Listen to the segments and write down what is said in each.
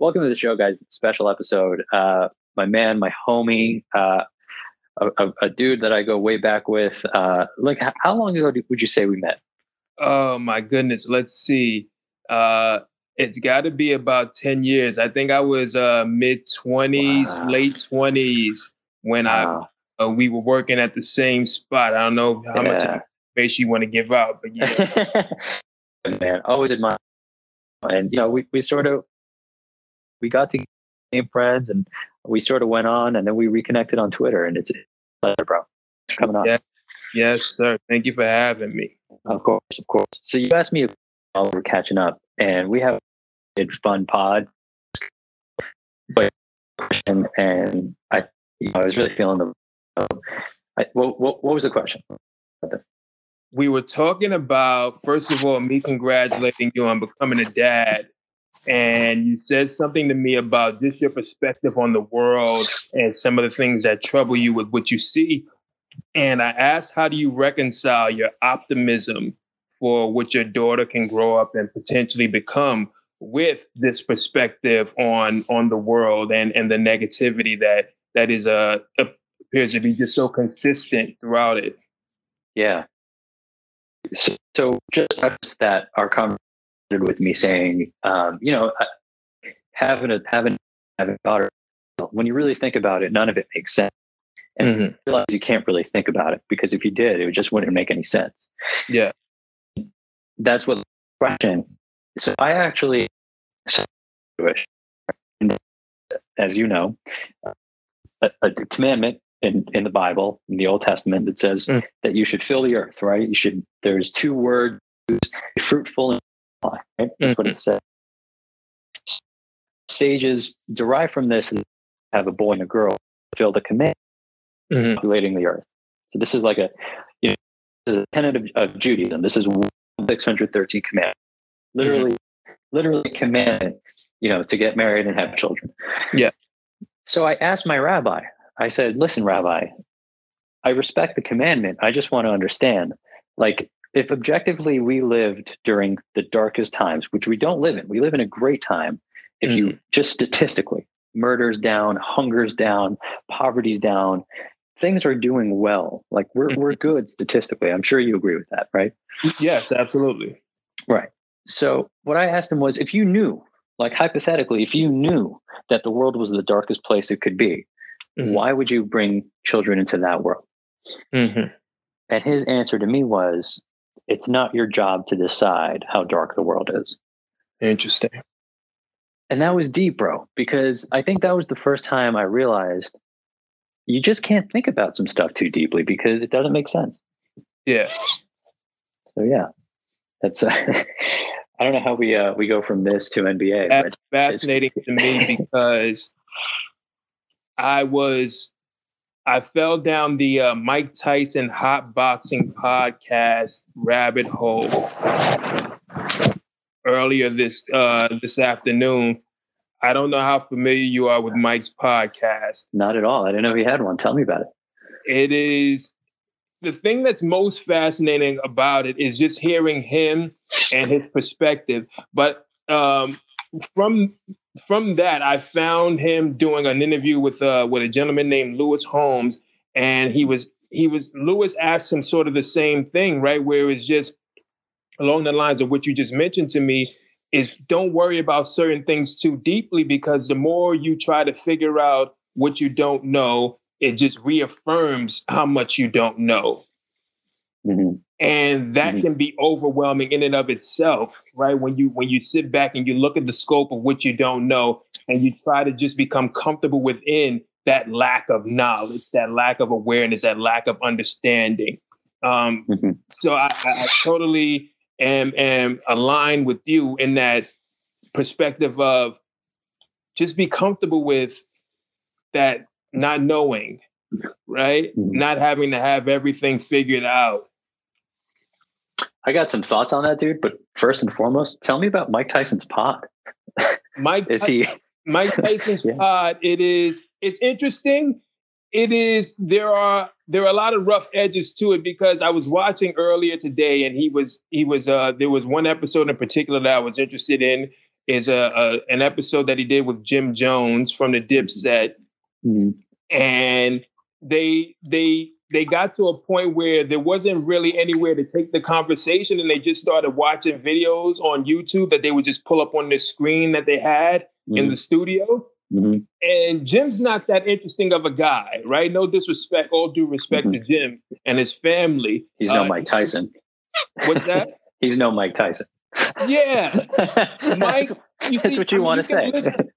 welcome to the show, guys. Special episode. Uh, my man, my homie, uh, a, a, dude that I go way back with. Uh, like, how long ago would you say we met? Oh my goodness. Let's see. Uh, it's got to be about 10 years. I think I was uh, mid 20s, wow. late 20s when wow. I uh, we were working at the same spot. I don't know how yeah. much space you want to give out, but yeah. Man, always admire. And you know, we we sort of we got to game friends, and we sort of went on, and then we reconnected on Twitter, and it's pleasure, bro. Coming on. Yeah. Yes, sir. Thank you for having me. Of course, of course. So you asked me if we're catching up, and we have a fun pod. But and, and I, you know, I was really feeling the. I, what, what, what was the question? We were talking about first of all me congratulating you on becoming a dad, and you said something to me about just your perspective on the world and some of the things that trouble you with what you see. And I asked, how do you reconcile your optimism for what your daughter can grow up and potentially become with this perspective on on the world and and the negativity that that is uh appears to be just so consistent throughout it yeah so, so just that our conversation with me saying um you know having a having having a daughter when you really think about it none of it makes sense and mm-hmm. realize you can't really think about it because if you did it just wouldn't make any sense yeah that's what question so I actually Jewish, as you know, a, a, commandment in, in the Bible, in the Old Testament, that says mm. that you should fill the earth, right? You should, there's two words, fruitful and right? That's mm-hmm. what it mm-hmm. says. Sages derive from this and have a boy and a girl fill the command, mm-hmm. populating the earth. So this is like a, you know, this is a tenet of, of Judaism. This is 613 command. literally mm-hmm. literally commanded you know to get married and have children yeah so i asked my rabbi i said listen rabbi i respect the commandment i just want to understand like if objectively we lived during the darkest times which we don't live in we live in a great time if mm-hmm. you just statistically murders down hunger's down poverty's down things are doing well like we're mm-hmm. we're good statistically i'm sure you agree with that right yes absolutely right so what I asked him was, if you knew, like hypothetically, if you knew that the world was the darkest place it could be, mm-hmm. why would you bring children into that world? Mm-hmm. And his answer to me was, it's not your job to decide how dark the world is. Interesting. And that was deep, bro, because I think that was the first time I realized you just can't think about some stuff too deeply because it doesn't make sense. Yeah. So yeah, that's uh, I don't know how we uh, we go from this to NBA. That's fascinating to me because I was I fell down the uh, Mike Tyson hot boxing podcast rabbit hole earlier this uh, this afternoon. I don't know how familiar you are with Mike's podcast. Not at all. I didn't know he had one. Tell me about it. It is the thing that's most fascinating about it is just hearing him and his perspective. But um, from from that, I found him doing an interview with uh, with a gentleman named Lewis Howes, and he was he was Lewis asked him sort of the same thing, right? Where it was just along the lines of what you just mentioned to me is don't worry about certain things too deeply because the more you try to figure out what you don't know, it just reaffirms how much you don't know. Mm-hmm. And that mm-hmm. can be overwhelming in and of itself, right? When you when you sit back and you look at the scope of what you don't know and you try to just become comfortable within that lack of knowledge, that lack of awareness, that lack of understanding. Um, mm-hmm. So I, I, totally am am aligned with you in that perspective of just be comfortable with that not knowing, right? Mm-hmm. Not having to have everything figured out. I got some thoughts on that, dude. But first and foremost, tell me about Mike Tyson's pod. Mike is he Mike Tyson's yeah. pod? It is. It's interesting. It is. There are there are a lot of rough edges to it because I was watching earlier today, and he was he was. uh There was one episode in particular that I was interested in. is a, a an episode that he did with Jim Jones from the Dipset, Mhm. and they they they got to a point where there wasn't really anywhere to take the conversation, and they just started watching videos on YouTube that they would just pull up on the screen that they had in the studio. Mhm. And Jim's not that interesting of a guy, right? No disrespect, all due respect to Jim and his family. He's no Uh, Mike Tyson. What's that? He's no Mike Tyson. yeah, Mike. That's, You that's what you I mean, want to say. listen-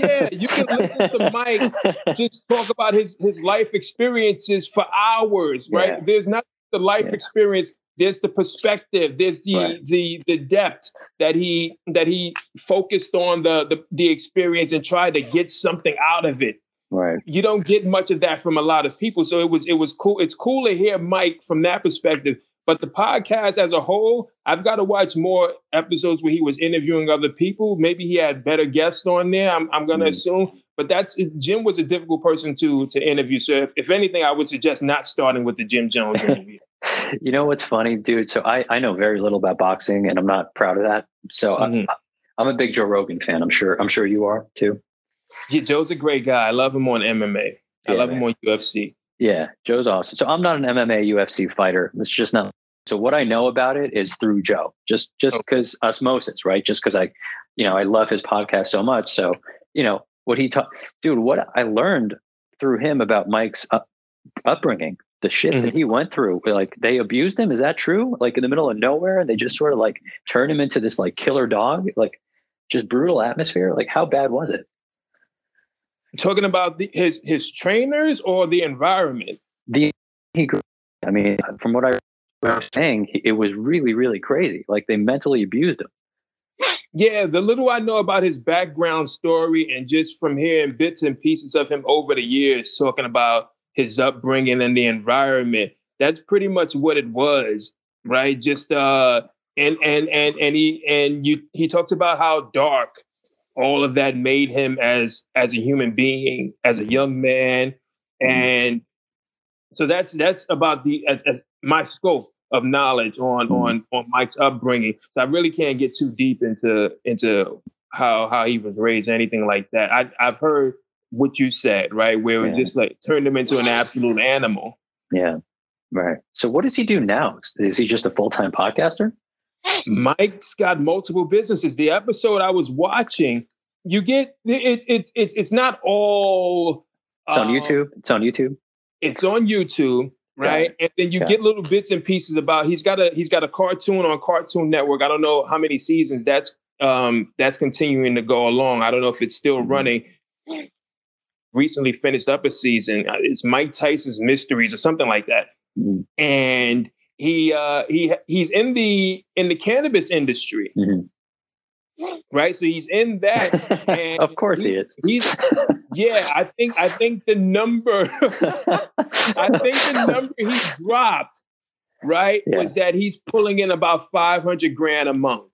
yeah, you can listen to Mike just talk about his his life experiences for hours, right? Yeah. There's not the life Yeah. experience. There's the perspective. There's the Right. the the depth that he that he focused on the, the the experience and tried to get something out of it. Right. You don't get much of that from a lot of people. So it was it was cool. It's cool to hear Mike from that perspective. But the podcast as a whole, I've got to watch more episodes where he was interviewing other people. Maybe he had better guests on there. I'm, I'm going to Mm. assume. But that's Jim was a difficult person to to interview. So if, if anything, I would suggest not starting with the Jim Jones interview. You know what's funny, dude? So I, I know very little about boxing and I'm not proud of that. So Mhm. I, I'm a big Joe Rogan fan. I'm sure I'm sure you are too. Yeah, Joe's a great guy. I love him on MMA. I love man. him on UFC. Yeah, Joe's awesome. So I'm not an MMA UFC fighter. It's just not. So what I know about it is through Joe, just just Okay. because osmosis, right? Just because I, you know, I love his podcast so much. So you know what he taught, dude. What I learned through him about Mike's up, upbringing, the shit that mm-hmm. he went through. Like they abused him. Is that true? Like in the middle of nowhere, and they just sort of like turned him into this like killer dog, like just brutal atmosphere. Like how bad was it? Talking about the, his his trainers or the environment. the he grew. I mean, from what I was saying, it was really, really crazy. Like they mentally abused him. Yeah, the little I know about his background story and just from hearing bits and pieces of him over the years talking about his upbringing and the environment, that's pretty much what it was, right? Just uh and and and and he and you he talks about how dark all of that made him as as a human being, as a young man. And so that's that's about the as, as my scope of knowledge on Mhm. on on Mike's upbringing. So I really can't get too deep into into how how he was raised, or anything like that. I I've heard what you said, right? Where it just like turned him into an absolute animal. Yeah. Right. So what does he do now? Is he just a full time podcaster? Mike's got multiple businesses. The episode I was watching, you get it, it's it's it's not all It's on um, YouTube. It's on YouTube. It's on YouTube, right? And then you Got get little bits and pieces about he's got a he's got a cartoon on Cartoon Network. I don't know how many seasons that's um that's continuing to go along. I don't know if it's still Mhm. running. Recently finished up a season. Uh, It's Mike Tyson's Mysteries or something like that. Mhm. And he uh he he's in the in the cannabis industry, Mhm. Right? So he's in that and of course he is. he's yeah, I think I think the number I think the number he dropped, right, Yeah. was that he's pulling in about 500 grand a month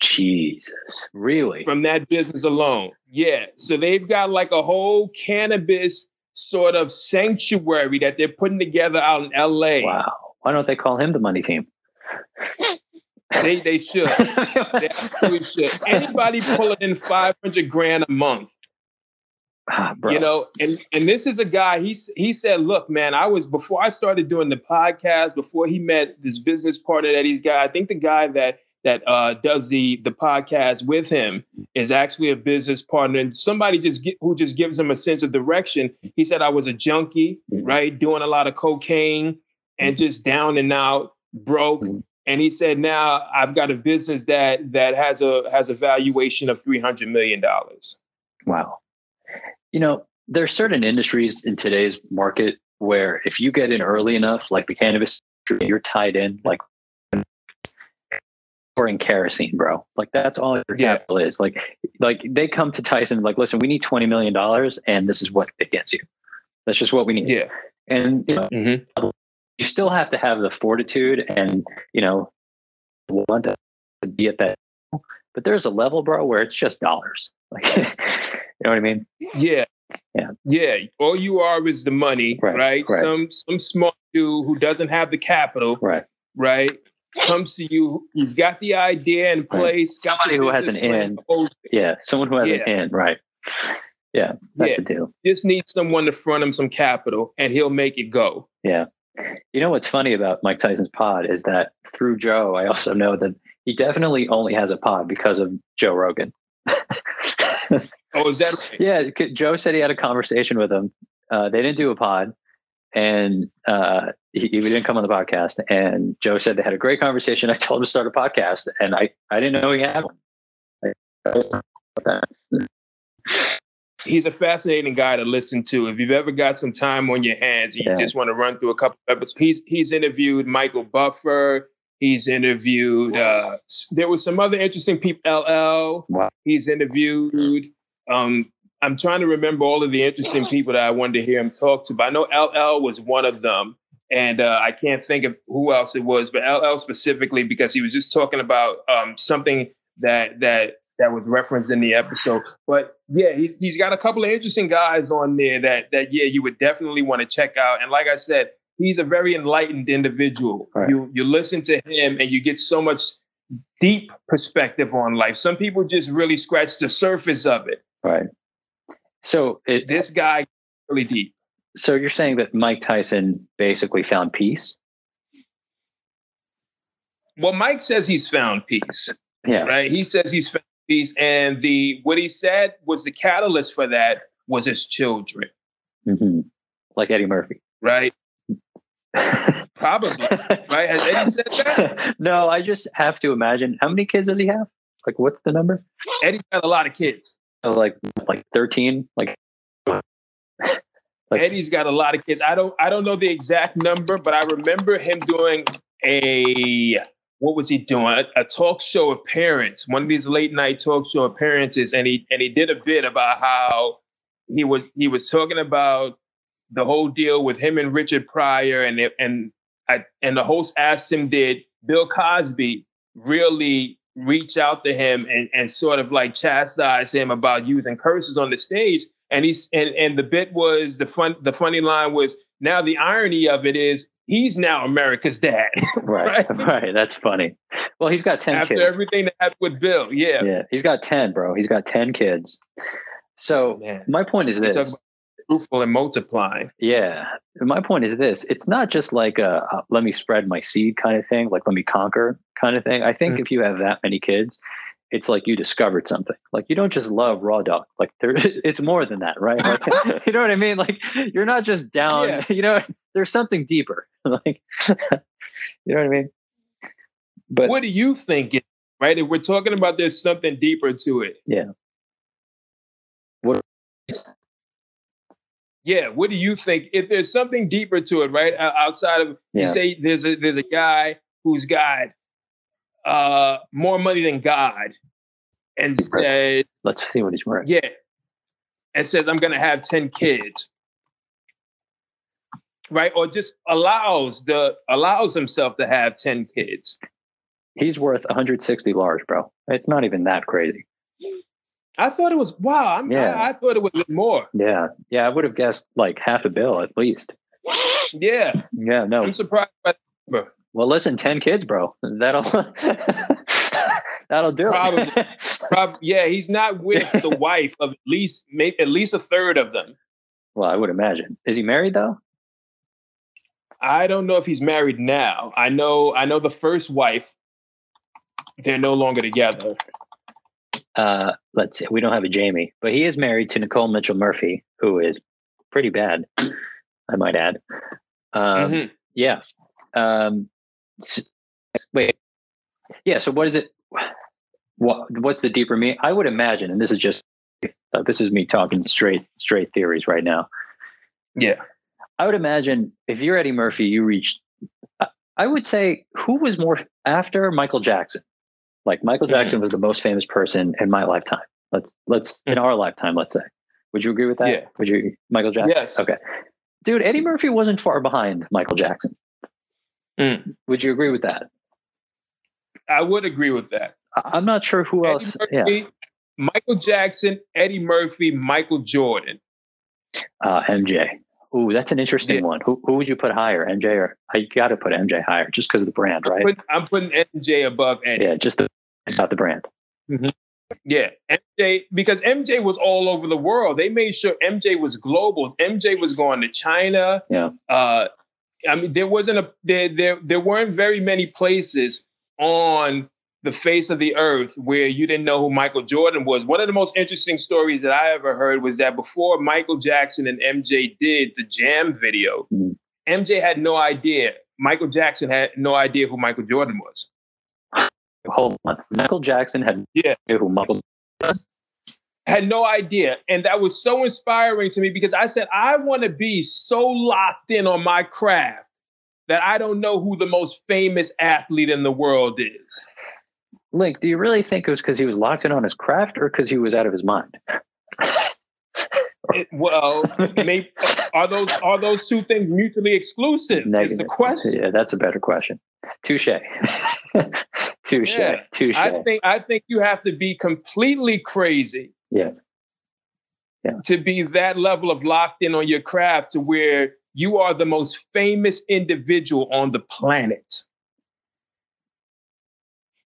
Jesus. Really? from that business alone. Yeah. So they've got like a whole cannabis sort of sanctuary that they're putting together out in LA. Wow. Why don't they call him the money team? They they should. They absolutely should. Anybody pulling in 500 grand a month Ah. You know, and and this is a guy. He he said, "Look, man, I was before I started doing the podcast. Before he met this business partner that he's got. I think the guy that that uh, does the the podcast with him is actually a business partner, and somebody just get, who just gives him a sense of direction. He said, "I was a junkie, Mhm. right, doing a lot of cocaine, and just down and out, broke." And he said, "Now I've got a business that that has a has a valuation of three hundred million dollars." Wow. You know, there's certain industries in today's market where if you get in early enough, like the cannabis, industry, you're tied in, like pouring kerosene, bro. Like that's all your Yeah. capital is. Like, like they come to Tyson, like, listen, we need twenty million dollars, and this is what it gets you. That's just what we need. Yeah. And you know, Mm-hmm. You still have to have the fortitude and you know want to be at that but there's a level bro where it's just dollars like you know what i mean Yeah. Yeah. Yeah. All you are is the money, Right, right? right. Some some smart dude who doesn't have the capital, right right? comes to you. He's got the idea in place. Right. Somebody who has an end Yeah, someone who has yeah. an end Right. Yeah, that's yeah. a deal. Just needs someone to front him some capital, and he'll make it go. Yeah. You know what's funny about Mike Tyson's pod is that through Joe, I also know that he definitely only has a pod because of Joe Rogan. oh, is that right? Yeah, Joe said he had a conversation with him. Uh, they didn't do a pod, and uh, he, he, didn't come on the podcast. And Joe said they had a great conversation. I told him to start a podcast, and I I didn't know he had one. He's a fascinating guy to listen to. If you've ever got some time on your hands and you yeah. just want to run through a couple episodes, he's he's interviewed Michael Buffer. He's interviewed. Uh, there was some other interesting people. LL. Wow. He's interviewed. Um, I'm trying to remember all of the interesting people that I wanted to hear him talk to, but I know LL was one of them. And uh, I can't think of who else it was, but LL specifically because he was just talking about um, something that that that was referenced in the episode. But yeah, he, he's got a couple of interesting guys on there that that yeah you would definitely want to check out. And like I said, he's a very enlightened individual. Right. You you listen to him and you get so much deep perspective on life. Some people just really scratch the surface of it. Right. So it, this guy really deep. So you're saying that Mike Tyson basically found peace? Well, Mike says he's found peace. Yeah. Right. He says he's found and the what he said was the catalyst for that was his children. Mm-hmm. Like Eddie Murphy. Right. Probably. right. Has Eddie said that? No, I just have to imagine. How many kids does he have? Like, what's the number? Eddie's got a lot of kids like like 13 like like, Eddie's got a lot of kids. I don't I don't know the exact number, but I remember him doing a what was he doing? A, a, talk show appearance, one of these late night talk show appearances, and he and he did a bit about how he was he was talking about the whole deal with him and Richard Pryor, and and I, and the host asked him, did Bill Cosby really reach out to him and, and sort of like chastise him about using curses on the stage. And he's and, and the bit was the fun the funny line was now the irony of it is he's now America's dad. right, right. Right. That's funny. Well, he's got 10 After kids. everything that happened with Bill. Yeah. Yeah. He's got 10, bro. He's got 10 kids. So oh, my point is this fruitful and multiplying. Yeah. My point is this it's not just like a, a, let me spread my seed kind of thing, like let me conquer kind of thing. I think mm-hmm. if you have that many kids, it's like you discovered something. Like you don't just love raw dog. Like there, it's more than that, right? Like, you know what I mean? Like you're not just down. Yeah. You know, there's something deeper. like you know what I mean? But what do you think? Right? If we're talking about there's something deeper to it. Yeah. What? yeah, what do you think? If there's something deeper to it, right? Outside of yeah. you say there's a there's a guy who's got uh, more money than God, and says, "Let's see what he's worth." Yeah, and says, "I'm going to have ten kids." Right, or just allows the allows himself to have ten kids. He's worth 160 large, bro. It's not even that crazy. I thought it was wow. I'm, yeah. I, I, thought it was more. Yeah, yeah. I would have guessed like half a bill at least. Yeah, yeah. No, I'm surprised. By well, listen, ten kids, bro. That'll that'll do probably, it. probably, yeah. He's not with the wife of at least maybe at least a third of them. Well, I would imagine. Is he married though? I don't know if he's married now. I know. I know the first wife. They're no longer together uh, let's see, we don't have a Jamie, but he is married to Nicole Mitchell Murphy, who is pretty bad, I might add. Um, mm-hmm. Yeah. Um, wait. Yeah. So what is it? What what's the deeper meaning? I would imagine, and this is just uh, this is me talking straight straight theories right now. Yeah. I would imagine if you're Eddie Murphy, you reached. I would say who was more after Michael Jackson? Like Michael Jackson mm-hmm. was the most famous person in my lifetime. Let's let's in mm-hmm. our lifetime, let's say. Would you agree with that? Yeah. Would you Michael Jackson? Yes. Okay. Dude, Eddie Murphy wasn't far behind Michael Jackson. Mm. Would you agree with that? I would agree with that. I'm not sure who Eddie else. Murphy, yeah. Michael Jackson, Eddie Murphy, Michael Jordan. Uh, MJ. Ooh, that's an interesting Yeah. one. Who who would you put higher, MJ or I got to put MJ higher just because of the brand, right? Put- I'm putting MJ above Eddie. yeah, just the not the brand. Yeah, MJ because MJ was all over the world. They made sure MJ was global. MJ was going to China. Yeah. Uh, I mean, there wasn't a there there there weren't very many places on the face of the earth where you didn't know who Michael Jordan was. One of the most interesting stories that I ever heard was that before Michael Jackson and MJ did the Jam video, Mhm. MJ had no idea. Michael Jackson had no idea who Michael Jordan was. Hold on, Michael Jackson had Yeah. who Michael had no idea. And that was so inspiring to me because I said, I want to be so locked in on my craft that I don't know who the most famous athlete in the world is. Link. Do you really think it was because he was locked in on his craft, or because he was out of his mind? It- well, maybe, are those are those two things mutually exclusive? Is the question. Yeah, that's a better question. Touche. Touche. Yeah, Touche. I think I think you have to be completely crazy. Yeah. Yeah. To be that level of locked in on your craft to where you are the most famous individual on the planet.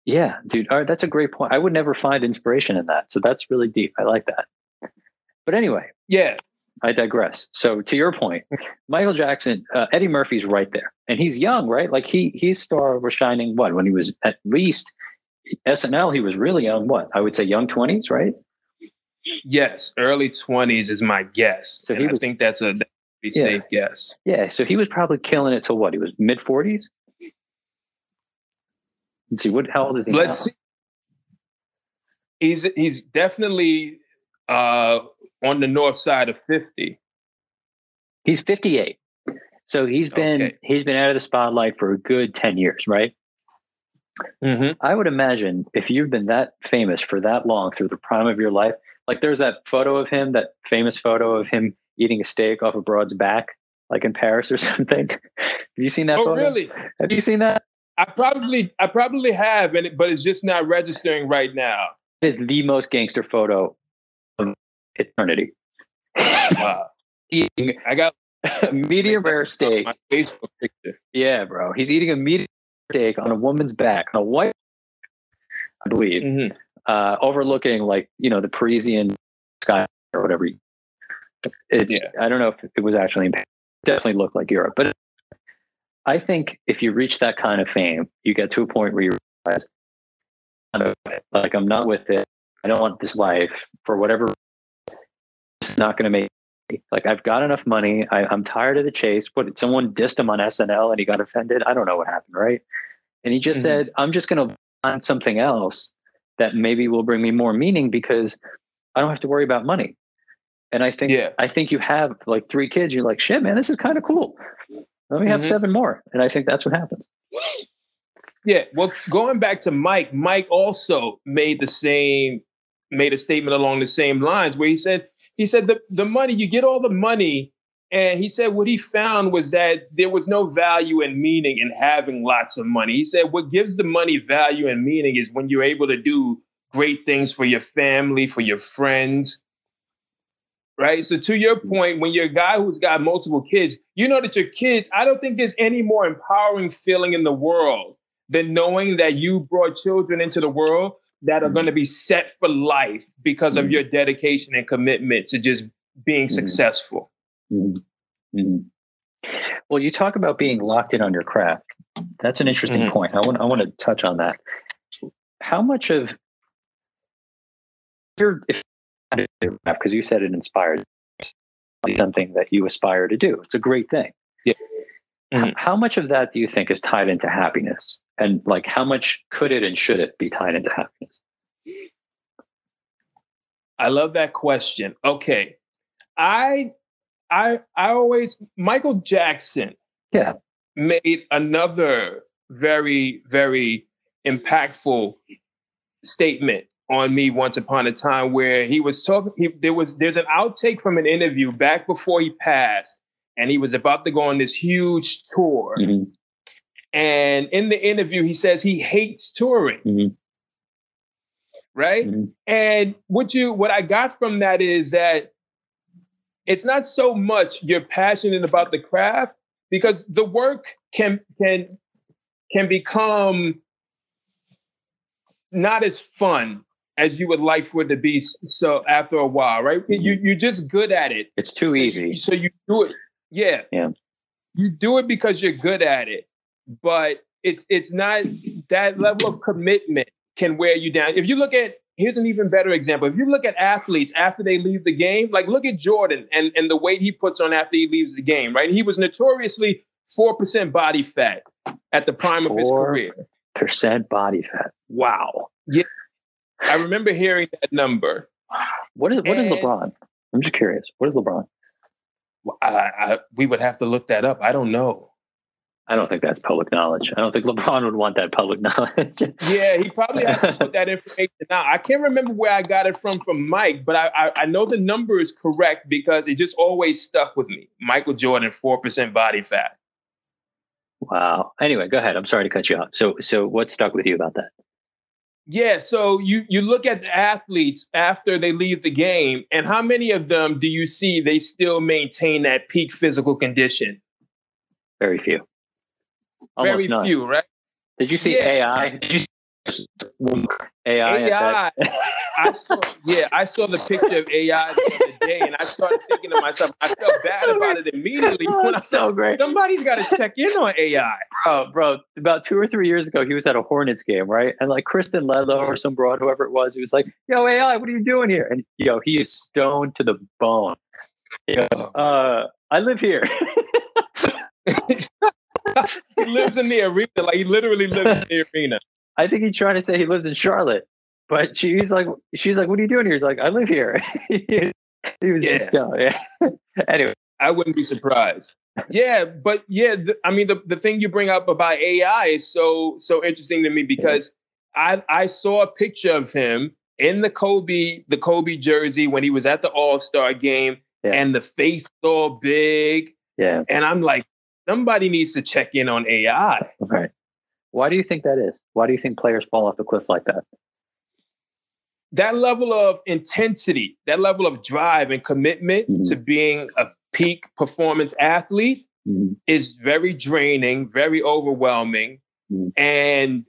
Yeah, dude. All right, that's a great point. I would never find inspiration in that. So that's really deep. I like that. But anyway, Yeah. I digress. So to your point, Michael Jackson, uh, Eddie Murphy's right there, and he's young, right? Like he his star was shining. What when he was at least SNL? He was really young. What I would say, young twenties, right? Yes, early twenties is my guess. So and he I think that's a that's a pretty Yeah. safe guess. Yeah. So he was probably killing it till what? He was mid forties. Let's see. What? How old is he? Let's now? see. He's he's definitely uh, on the north side of fifty. He's fifty eight. So he's been Okay. he's been out of the spotlight for a good ten years, right? Mm-hmm. I would imagine if you've been that famous for that long through the prime of your life, like there's that photo of him, that famous photo of him eating a steak off a broad's back, like in Paris or something. Have you seen that Oh, photo? really? Have you seen that? I probably I probably have, and it, but it's just not registering right now. It's the most gangster photo of eternity. Uh, eating I got a medium rare steak. my Facebook picture. Yeah, bro. He's eating a medium steak on a woman's back, on a white, I believe, Mhm. Uh, overlooking like you know the Parisian sky or whatever. It's, Yeah. I don't know if it was actually in It definitely looked like Europe, but I think if you reach that kind of fame, you get to a point where you realize, I don't know, like I'm not with it. I don't want this life for whatever. It's not going to make. me. Like I've got enough money. I, I'm tired of the chase. But someone dissed him on SNL and he got offended? I don't know what happened, right? And he just Mhm. said, "I'm just going to find something else that maybe will bring me more meaning because I don't have to worry about money." And I think Yeah. I think you have like three kids. You're like, shit, man, this is kind of cool. Let me have Mhm. seven more. And I think that's what happens. Yeah. Well, going back to Mike, Mike also made the same made a statement along the same lines where he said he said the the money you get all the money, and he said what he found was that there was no value and meaning in having lots of money. He said what gives the money value and meaning is when you're able to do great things for your family, for your friends. Right. So to your point, when you're a guy who's got multiple kids, you know that your kids, I don't think there's any more empowering feeling in the world than knowing that you brought children into the world that are going to be set for life because of Mhm. your dedication and commitment to just being Mhm. successful. Mhm. Mhm. Well, you talk about being locked in on your craft. That's an interesting Mhm. point. I want I want to touch on that. How much of your if because you said it inspired something that you aspire to do. It's a great thing. Yeah. Mhm. How much of that do you think is tied into happiness? And like how much could it and should it be tied into happiness? I love that question. Okay. I I I always Michael Jackson Yeah. made another very very impactful statement on me once upon a time where he was talking he, there was there's an outtake from an interview back before he passed and he was about to go on this huge tour Mhm. and in the interview he says he hates touring Mhm. right Mhm. and what you what I got from that is that it's not so much you're passionate about the craft because the work can can can become not as fun as you would like for it to be so after a while right? You mm-hmm. you're just good at it. It's too so easy. so you do it yeah. Yeah. you do it because you're good at it but it's it's not that level of commitment can wear you down. If you look at here's an even better example if you look at athletes after they leave the game like look at jordan and and the weight he puts on after he leaves the game right he was notoriously 4% body fat at the prime of his career Percent body fat. Wow. Yeah. I remember hearing that number What is what is And- LeBron? I'm just curious. What is LeBron? I, I, we would have to look that up i don't know I don't think that's public knowledge. I don't think LeBron would want that public knowledge. Yeah, he probably has to put that information out. I can't remember where I got it from from Mike, but I, I I know the number is correct because it just always stuck with me. Michael Jordan, four percent body fat. wow. Anyway, go ahead. I'm sorry to cut you off. So so what stuck with you about that? Yeah, so you you look at the athletes after they leave the game, and how many of them do you see they still maintain that peak physical condition? Very few. Almost Very none. few, right? Did you see Yeah. AI? Did you see AI? AI. I saw, yeah, I saw the picture of AI the other day, and I started thinking to myself, I felt bad about it immediately Oh, I so great. Somebody's got to check in on AI. Bro, bro, about two or three years ago, he was at a Hornets game, right? And like Kristen Ledlow or some broad, whoever it was, he was like, "Yo, AI, what are you doing here?" And yo, he is stoned to the bone. He goes, uh, I live here. He lives in the arena, like he literally lives in the arena. I think he's trying to say he lives in Charlotte, but she's like, she's like, "What are you doing here?" He's like, "I live here." he was Yeah. just stoned. Yeah. anyway, I wouldn't be surprised. Yeah, but yeah, th- I mean, the, the thing you bring up about AI is so so interesting to me because I I saw a picture of him in the Kobe the Kobe jersey when he was at the All Star game, Yeah. and the face was all big, yeah, and I'm like, somebody needs to check in on AI. right. Why do you think that is? Why do you think players fall off the cliff like that? that level of intensity, that level of drive and commitment Mhm. to being a peak performance athlete Mhm. is very draining, very overwhelming. Mhm. And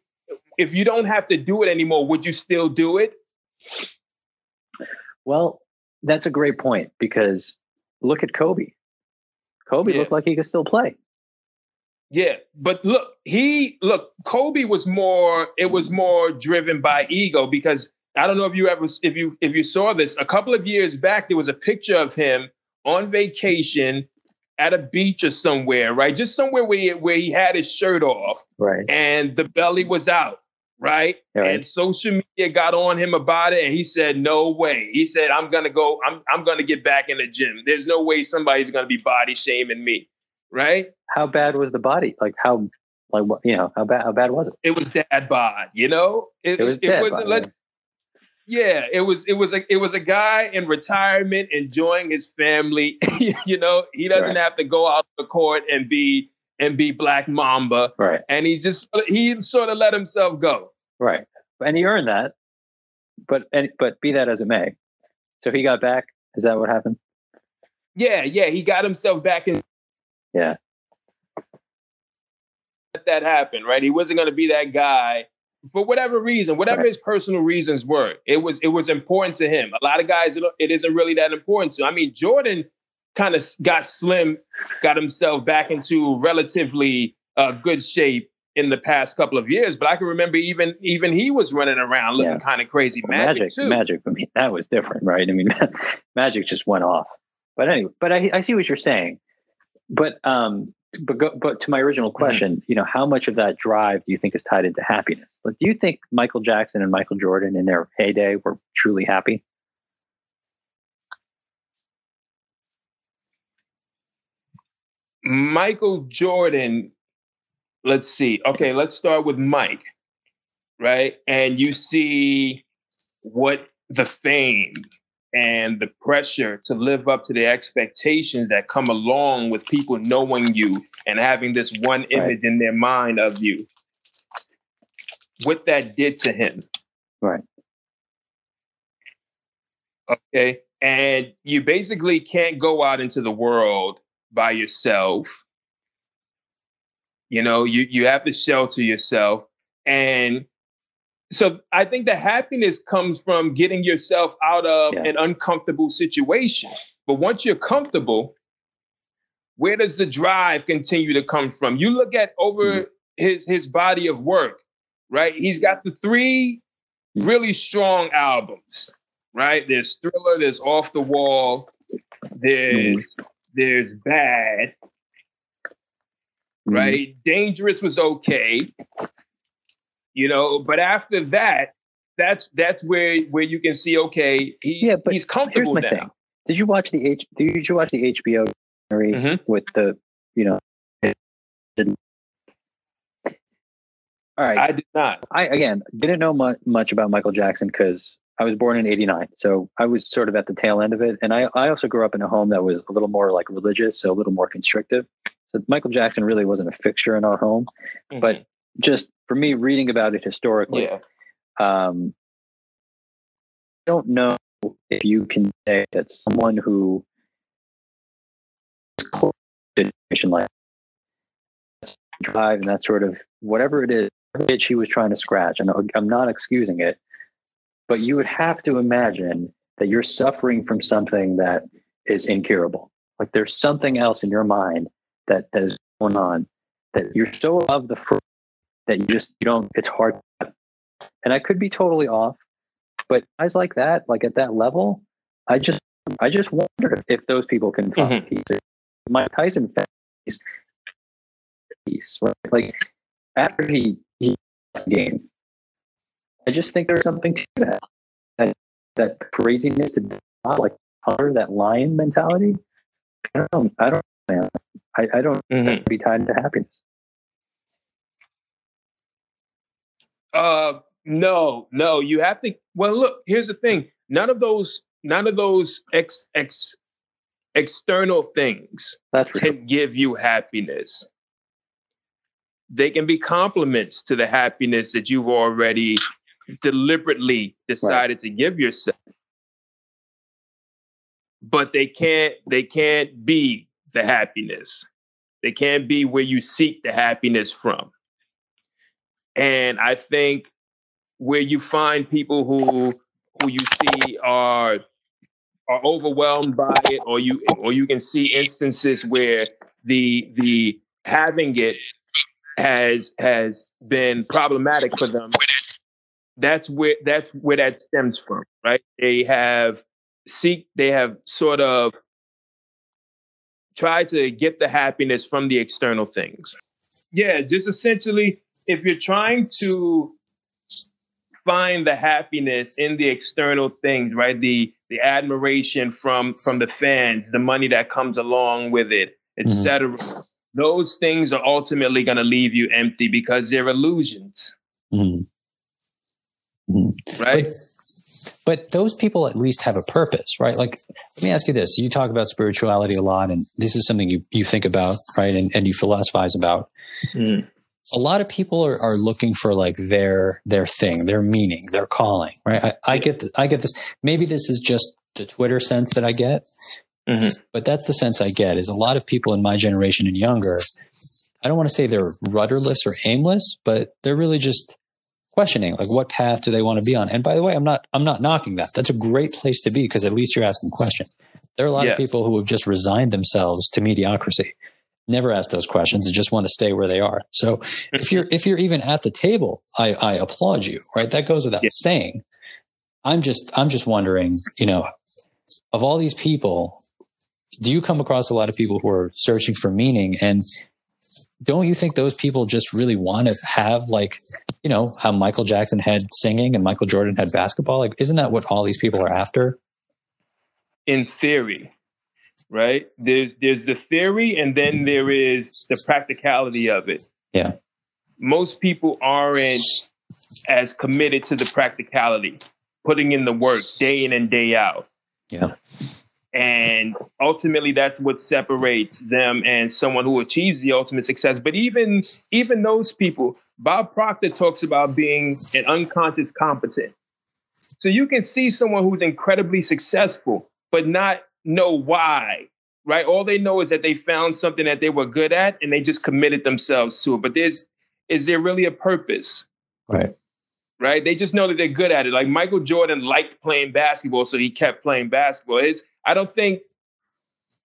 if you don't have to do it anymore, would you still do it? Well, that's a great point because look at Kobe. Kobe Yeah. looked like he could still play. Yeah, but look, he look, Kobe was more it was more driven by ego because I don't know if you ever if you if you saw this a couple of years back there was a picture of him on vacation at a beach or somewhere, right? Just somewhere where he, where he had his shirt off Right. and the belly was out, right? Right. And social media got on him about it and he said no way. He said I'm going to go I'm I'm going to get back in the gym. There's no way somebody's going to be body shaming me, right? How bad was the body? Like how, like what? You know, how bad? How bad was it? it was dad bod, you know? It, It was it wasn't bod, let's yeah, it was it was a it was a guy in retirement enjoying his family. you know, he doesn't Right. have to go out to court and be and be Black Mamba. Right. And he just he sort of let himself go. Right. And he earned that. But and but be that as it may. So he got back. Is that what happened? Yeah, yeah, he got himself back in Yeah. Let that happen, right? He wasn't going to be that guy for whatever reason, whatever his personal reasons were. It was it was important to him. A lot of guys, it it isn't really that important to. I mean, Jordan kind of got slim, got himself back into relatively uh, good shape in the past couple of years. But I can remember even even he was running around looking Yeah. kind of crazy. Well, Magic, magic, too. magic. I mean, that was different, right? I mean, magic just went off. But anyway, but I, I see what you're saying. But um, but go, but to my original Mm-hmm. question, you know, how much of that drive do you think is tied into happiness? Like, do you think Michael Jackson and Michael Jordan in their heyday were truly happy? Michael Jordan, let's see. Okay, let's start with Mike, right? And you see what the fame and the pressure to live up to the expectations that come along with people knowing you and having this one image in their mind of you. What that did to him. Right. Okay. and you basically can't go out into the world by yourself. You know, you you have to shelter yourself, and so I think the happiness comes from getting yourself out of yeah. an uncomfortable situation. But once you're comfortable, where does the drive continue to come from? You look at over mm-hmm. his his body of work, right? He's got the three really strong albums, right? There's Thriller, there's Off the Wall, there's mm-hmm. there's Bad, mm-hmm. right? Dangerous was okay, you know, but after that, that's that's where where you can see okay, he, yeah, but he's comfortable now. Thing. Did you watch the H? Did you watch the HBO mm-hmm. with the you know? All right, I did not. I again didn't know much, much about Michael Jackson because I was born in '89, so I was sort of at the tail end of it. And I I also grew up in a home that was a little more like religious, so a little more constrictive. So Michael Jackson really wasn't a fixture in our home, mm-hmm. but just for me reading about it historically, yeah. um, I don't know if you can say that someone who is close to situation like drive and that sort of whatever it is itch he was trying to scratch and i'm not excusing it but you would have to imagine that you're suffering from something that is incurable like there's something else in your mind that, that is going on that you're so above the that you just you don't it's hard and i could be totally off but guys like that, like at that level, I just I just wonder if those people can find mm-hmm. peace. Mike Tyson peace, peace, right? Like after he he game, I just think there's something to that. That that craziness to not like hunter, that lion mentality. I don't I don't man. I, I don't mm-hmm. be tied to happiness. Uh no, no, you have to. Well, look, here's the thing. None of those, none of those ex, ex, external things That's can give you happiness. They can be complements to the happiness that you've already deliberately decided right. to give yourself. But they can't, they can't be the happiness. They can't be where you seek the happiness from. And I think where you find people who who you see are are overwhelmed by it or you or you can see instances where the the having it has has been problematic for them that's where that's where that stems from right? They have seek they have sort of tried to get the happiness from the external things. Yeah just essentially if you're trying to find the happiness in the external things, right? The the admiration from from the fans, the money that comes along with it, etc. Mm-hmm. Those things are ultimately going to leave you empty because they're illusions. Mm-hmm. mm-hmm. Right? But, but those people at least have a purpose, right? Like, let me ask you this. You talk about spirituality a lot, and this is something you, you think about, right? And, and you philosophize about. Mm a lot of people are, are looking for like their their thing, their meaning, their calling, right? I, I get I get this. Maybe this is just the Twitter sense that I get, mm-hmm. but that's the sense I get. Is a lot of people in my generation and younger. I don't want to say they're rudderless or aimless, but they're really just questioning like what path do they want to be on. And by the way, I'm not I'm not knocking that. That's a great place to be because at least you're asking questions. There are a lot yes. of people who have just resigned themselves to mediocrity never ask those questions and just want to stay where they are. So if you're if you're even at the table, I, I applaud you, right? That goes without yeah. saying. I'm just I'm just wondering, you know, of all these people, do you come across a lot of people who are searching for meaning and don't you think those people just really want to have like you know how michael jackson had singing and michael jordan had basketball like isn't that what all these people are after in theory right? There's there's the theory, and then there is the practicality of it. Yeah. Most people aren't as committed to the practicality, putting in the work day in and day out. Yeah. And ultimately that's what separates them and someone who achieves the ultimate success. But even even those people, Bob Proctor talks about being an unconscious competent. So you can see someone who's incredibly successful but not know why. Right? All they know is that they found something that they were good at and they just committed themselves to it. But there's is there really a purpose? Right. Right? They just know that they're good at it. Like Michael Jordan liked playing basketball, so he kept playing basketball. His, I don't think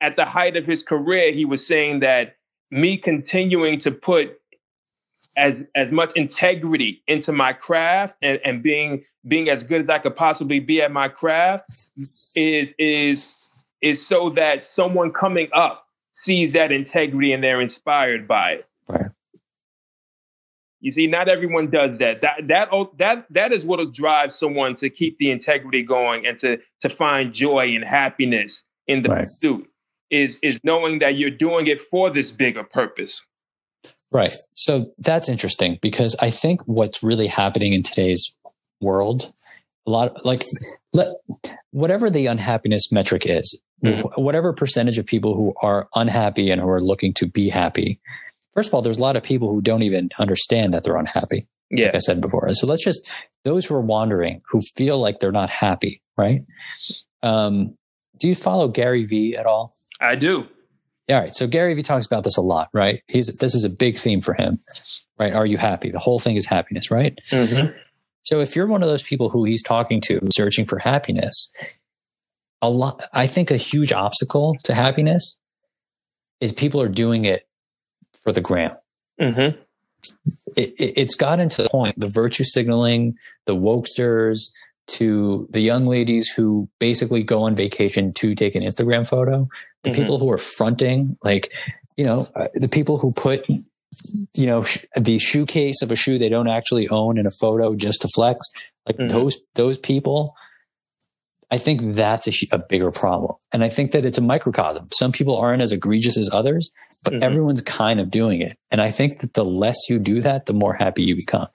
at the height of his career, he was saying that me continuing to put as as much integrity into my craft and, and being being as good as I could possibly be at my craft is is is so that someone coming up sees that integrity and they're inspired by it. Right. You see, not everyone does that. That that oh, that that is what'll drive someone to keep the integrity going and to to find joy and happiness in the right. pursuit. Is is knowing that you're doing it for this bigger purpose. Right. So that's interesting because I think what's really happening in today's world, a lot like let, whatever the unhappiness metric is, mm-hmm. whatever percentage of people who are unhappy and who are looking to be happy. First of all, there's a lot of people who don't even understand that they're unhappy. Yeah. Like I said before. So let's just those who are wandering, who feel like they're not happy, right? Um, do you follow Gary Vee at all? I do. All right. So Gary Vee talks about this a lot, right? He's this is a big theme for him, right? Are you happy? The whole thing is happiness, right? Mm-hmm. So if you're one of those people who he's talking to, searching for happiness, a lot, I think a huge obstacle to happiness is people are doing it for the gram. Mm-hmm. It, it, it's gotten to the point, the virtue signaling, the wokesters, to the young ladies who basically go on vacation to take an Instagram photo, the mm-hmm. people who are fronting, like, you know, uh, the people who put, you know, sh- the shoe case of a shoe they don't actually own in a photo just to flex, like mm-hmm. those, those people, I think that's a, a, bigger problem. And I think that it's a microcosm. Some people aren't as egregious as others, but mm-hmm. everyone's kind of doing it. And I think that the less you do that, the more happy you become.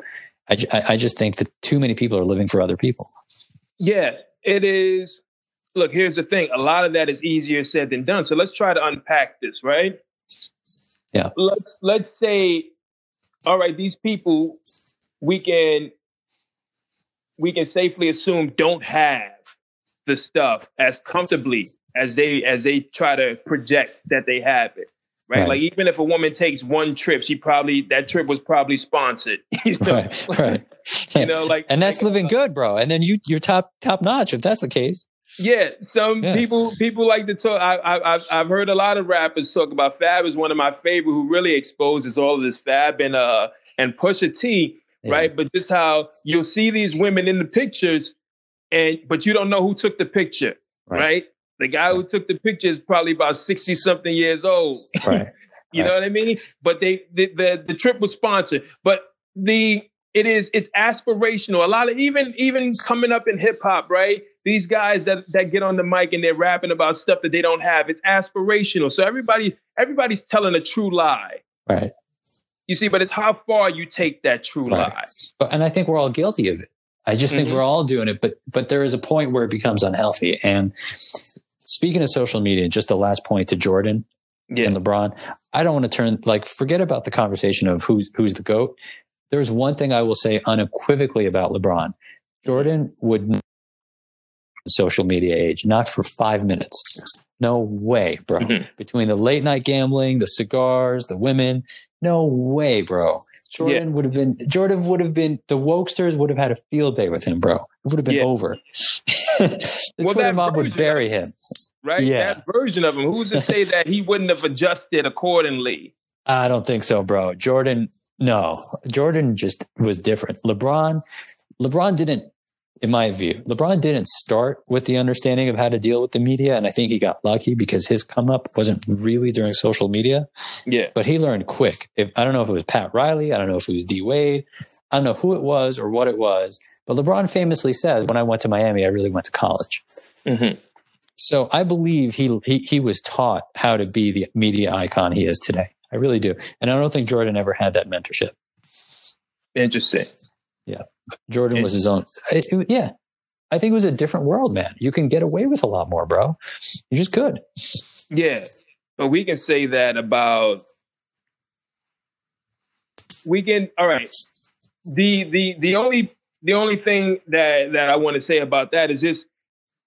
I, I just think that too many people are living for other people. Yeah, it is. Look, here's the thing. A lot of that is easier said than done. So let's try to unpack this, right? Yeah. Let's let's say, all right, these people we can we can safely assume don't have the stuff as comfortably as they as they try to project that they have it right? right? Like even if a woman takes one trip, she probably that trip was probably sponsored. You know? Right, right. you know, like and that's like, living good, bro. And then you you're top top notch if that's the case. Yeah, some yeah. people people like to talk. I, I, I've I've heard a lot of rappers talk about Fab is one of my favorite who really exposes all of this Fab and uh and Pusha T, yeah. right? But just how you'll see these women in the pictures, and but you don't know who took the picture, right? right? The guy who took the picture is probably about 60 something years old. Right. you right. know what I mean? But they the, the the trip was sponsored. But the it is it's aspirational. A lot of even even coming up in hip hop, right? These guys that that get on the mic and they're rapping about stuff that they don't have. It's aspirational. So everybody everybody's telling a true lie. Right. You see, but it's how far you take that true right. lie. But, and I think we're all guilty of it. I just think mm-hmm. we're all doing it, but but there is a point where it becomes unhealthy. And speaking of social media, just the last point to Jordan yeah. and LeBron, I don't want to turn like forget about the conversation of who's who's the goat. There's one thing I will say unequivocally about LeBron. Jordan would social media age, not for five minutes. No way, bro. Mm-hmm. Between the late night gambling, the cigars, the women, no way, bro. Jordan yeah. would have been Jordan would have been the wokesters would have had a field day with him, bro. It would have been yeah. over. well, that mom would bury him. Right? Yeah. That version of him. Who's to say that he wouldn't have adjusted accordingly? I don't think so, bro. Jordan, no. Jordan just was different. LeBron, LeBron didn't in my view, LeBron didn't start with the understanding of how to deal with the media. And I think he got lucky because his come up wasn't really during social media. Yeah. But he learned quick. If, I don't know if it was Pat Riley. I don't know if it was D Wade. I don't know who it was or what it was. But LeBron famously says, when I went to Miami, I really went to college. Mm-hmm. So I believe he, he, he was taught how to be the media icon he is today. I really do. And I don't think Jordan ever had that mentorship. Interesting. Yeah. Jordan was his own. It, it, yeah. I think it was a different world, man. You can get away with a lot more, bro. You just could. Yeah. But we can say that about we can all right. The the the only the only thing that that I want to say about that is just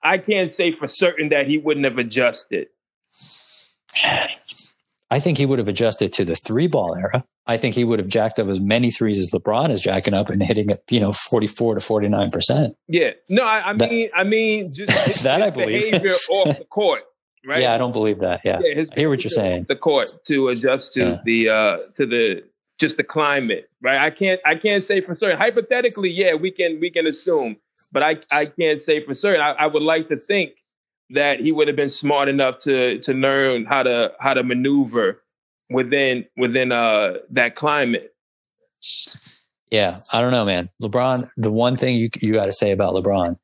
I can't say for certain that he wouldn't have adjusted. I think he would have adjusted to the three ball era. I think he would have jacked up as many threes as LeBron is jacking up and hitting it, you know, 44 to 49%. Yeah. No, I, I That- mean, I mean, just That I believe. behavior off the court, right? Yeah, I don't believe that. Yeah. Yeah, I hear what you're saying. The court to adjust to Yeah. the uh to the just the climate, right? I can't I can't say for certain. Hypothetically, yeah, we can we can assume, but I I can't say for certain. I, I would like to think that he would have been smart enough to to learn how to how to maneuver within within uh that climate. Yeah, I don't know, man. LeBron, the one thing you you got to say about LeBron,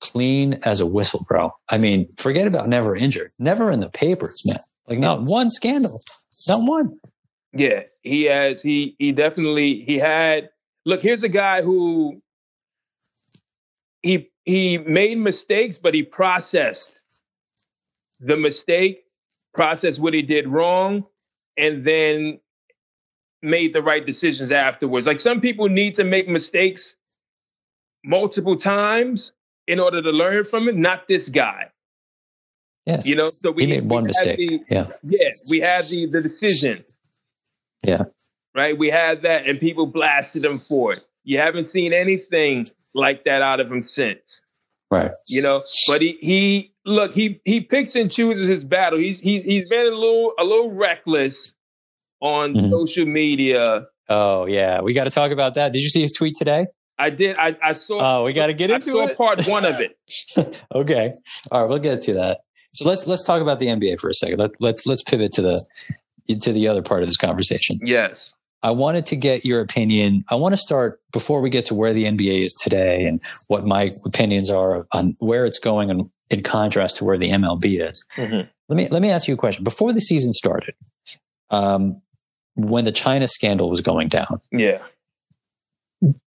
clean as a whistle, bro. I mean, forget about never injured, never in the papers, man. Like not one scandal, not one. Yeah, he has. He he definitely he had. Look, here's a guy who he he made mistakes, but he processed the mistake, processed what he did wrong, and then made the right decisions afterwards. Like some people need to make mistakes multiple times in order to learn from it. Not this guy. Yeah. You know, so we He made one had mistake. the- Yeah, yeah, we had the the decision. Yeah. Right? We had that and people blasted him for it. You haven't seen anything like that out of him since. right. You know, but he he look, he he picks and chooses his battle. He's he's he's been a little a little reckless on Mhm. social media. Oh yeah, we got to talk about that. Did you see his tweet today? I did I, I saw Oh, we got to get I into saw it. part one of it. okay, all right, we'll get to that. So let's let's talk about the NBA for a second. Let, let's let's pivot to the to the other part of this conversation. Yes. I wanted to get your opinion. I want to start before we get to where the NBA is today and what my opinions are on where it's going and in contrast to where the MLB is. Mhm. Let me let me ask you a question. Before the season started, um, when the China scandal was going down, Yeah.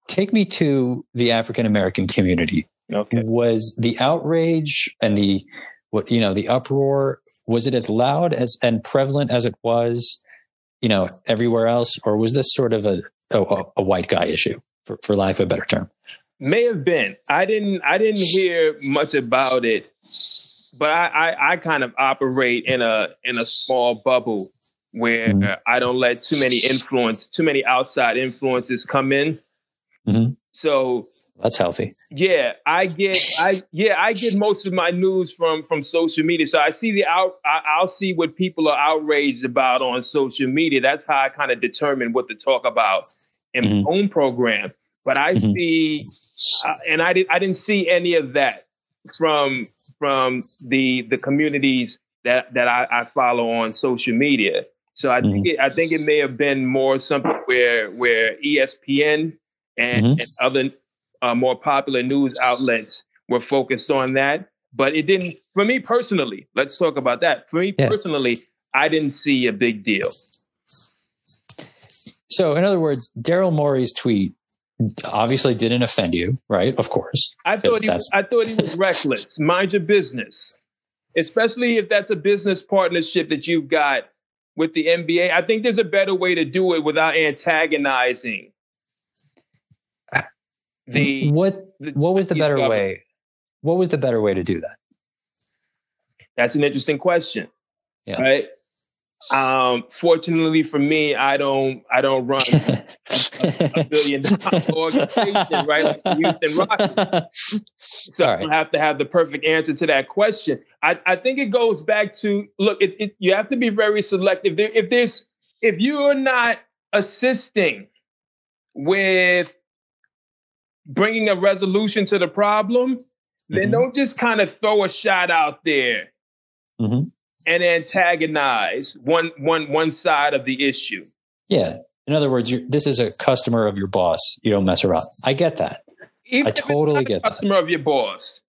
take me to the African American community. Okay. Was the outrage and the what you know the uproar was it as loud as and prevalent as it was, you know, everywhere else, or was this sort of a a, a white guy issue, for, for lack of a better term? May have been. I didn't. I didn't hear much about it, but I, I, I kind of operate in a in a small bubble where Mhm. I don't let too many influence, too many outside influences come in. Mhm. So That's healthy. yeah, I get I yeah I get most of my news from from social media. So I see the out I, I'll see what people are outraged about on social media. That's how I kind of determine what to talk about in Mhm. my own program. But I Mhm. see, uh, and I didn't I didn't see any of that from from the the communities that that I, I follow on social media. So I think it, I think it may have been more something where where ESPN and, Mhm. and other uh, more popular news outlets were focused on that. But it didn't, for me personally, let's talk about that. For me Yeah. personally, I didn't see a big deal. So, in other words, Daryl Morey's tweet obviously didn't offend you, right? Of course. I thought he was, I thought he was reckless. Mind your business, especially if that's a business partnership that you've got with the NBA. I think there's a better way to do it without antagonizing the. what the what was the better government. way? What was the better way to do that? That's an interesting question. Yeah. Right. Um, fortunately for me, I don't I don't run a billion dollar organization, right? Like Houston Rockets. So All I don't have to have the perfect answer to that question. I, I think it goes back to look, it, it, you have to be very selective. There, if there's if you are not assisting with bringing a resolution to the problem, then Mhm. don't just kind of throw a shot out there Mhm. And antagonize one one one side of the issue. Yeah. In other words, you're, this is a customer of your boss. You don't mess around. I get that. Even I totally get that. customer of your boss,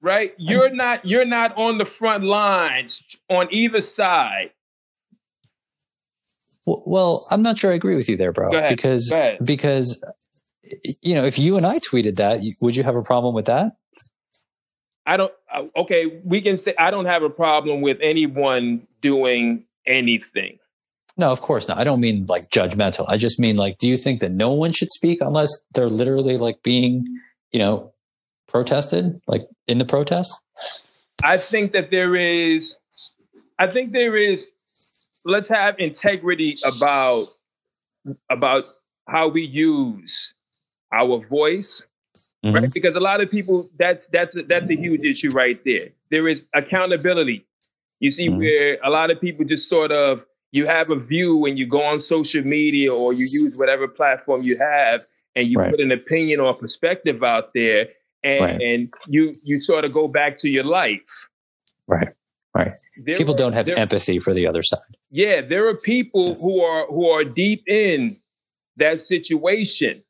right? You're not you're not on the front lines on either side. Well, I'm not sure I agree with you there, bro. Ahead. Because because you know, if you and I tweeted that, would you have a problem with that? I don't. uh, Okay, we can say I don't have a problem with anyone doing anything. No, of course not. I don't mean like judgmental. I just mean like, do you think that no one should speak unless they're literally like being, you know, protested, like in the protest? I think that there is, I think there is, let's have integrity about, about how we use our voice, mm-hmm. right? Because a lot of people, that's, that's, a, that's a huge issue right there. There is accountability. You see, mm-hmm. where a lot of people just sort of, you have a view when you go on social media or you use whatever platform you have and you right. put an opinion or perspective out there and, right. and you you sort of go back to your life. Right. Right. There people are, don't have there, empathy for the other side. Yeah, there are people who are who are deep in that situation.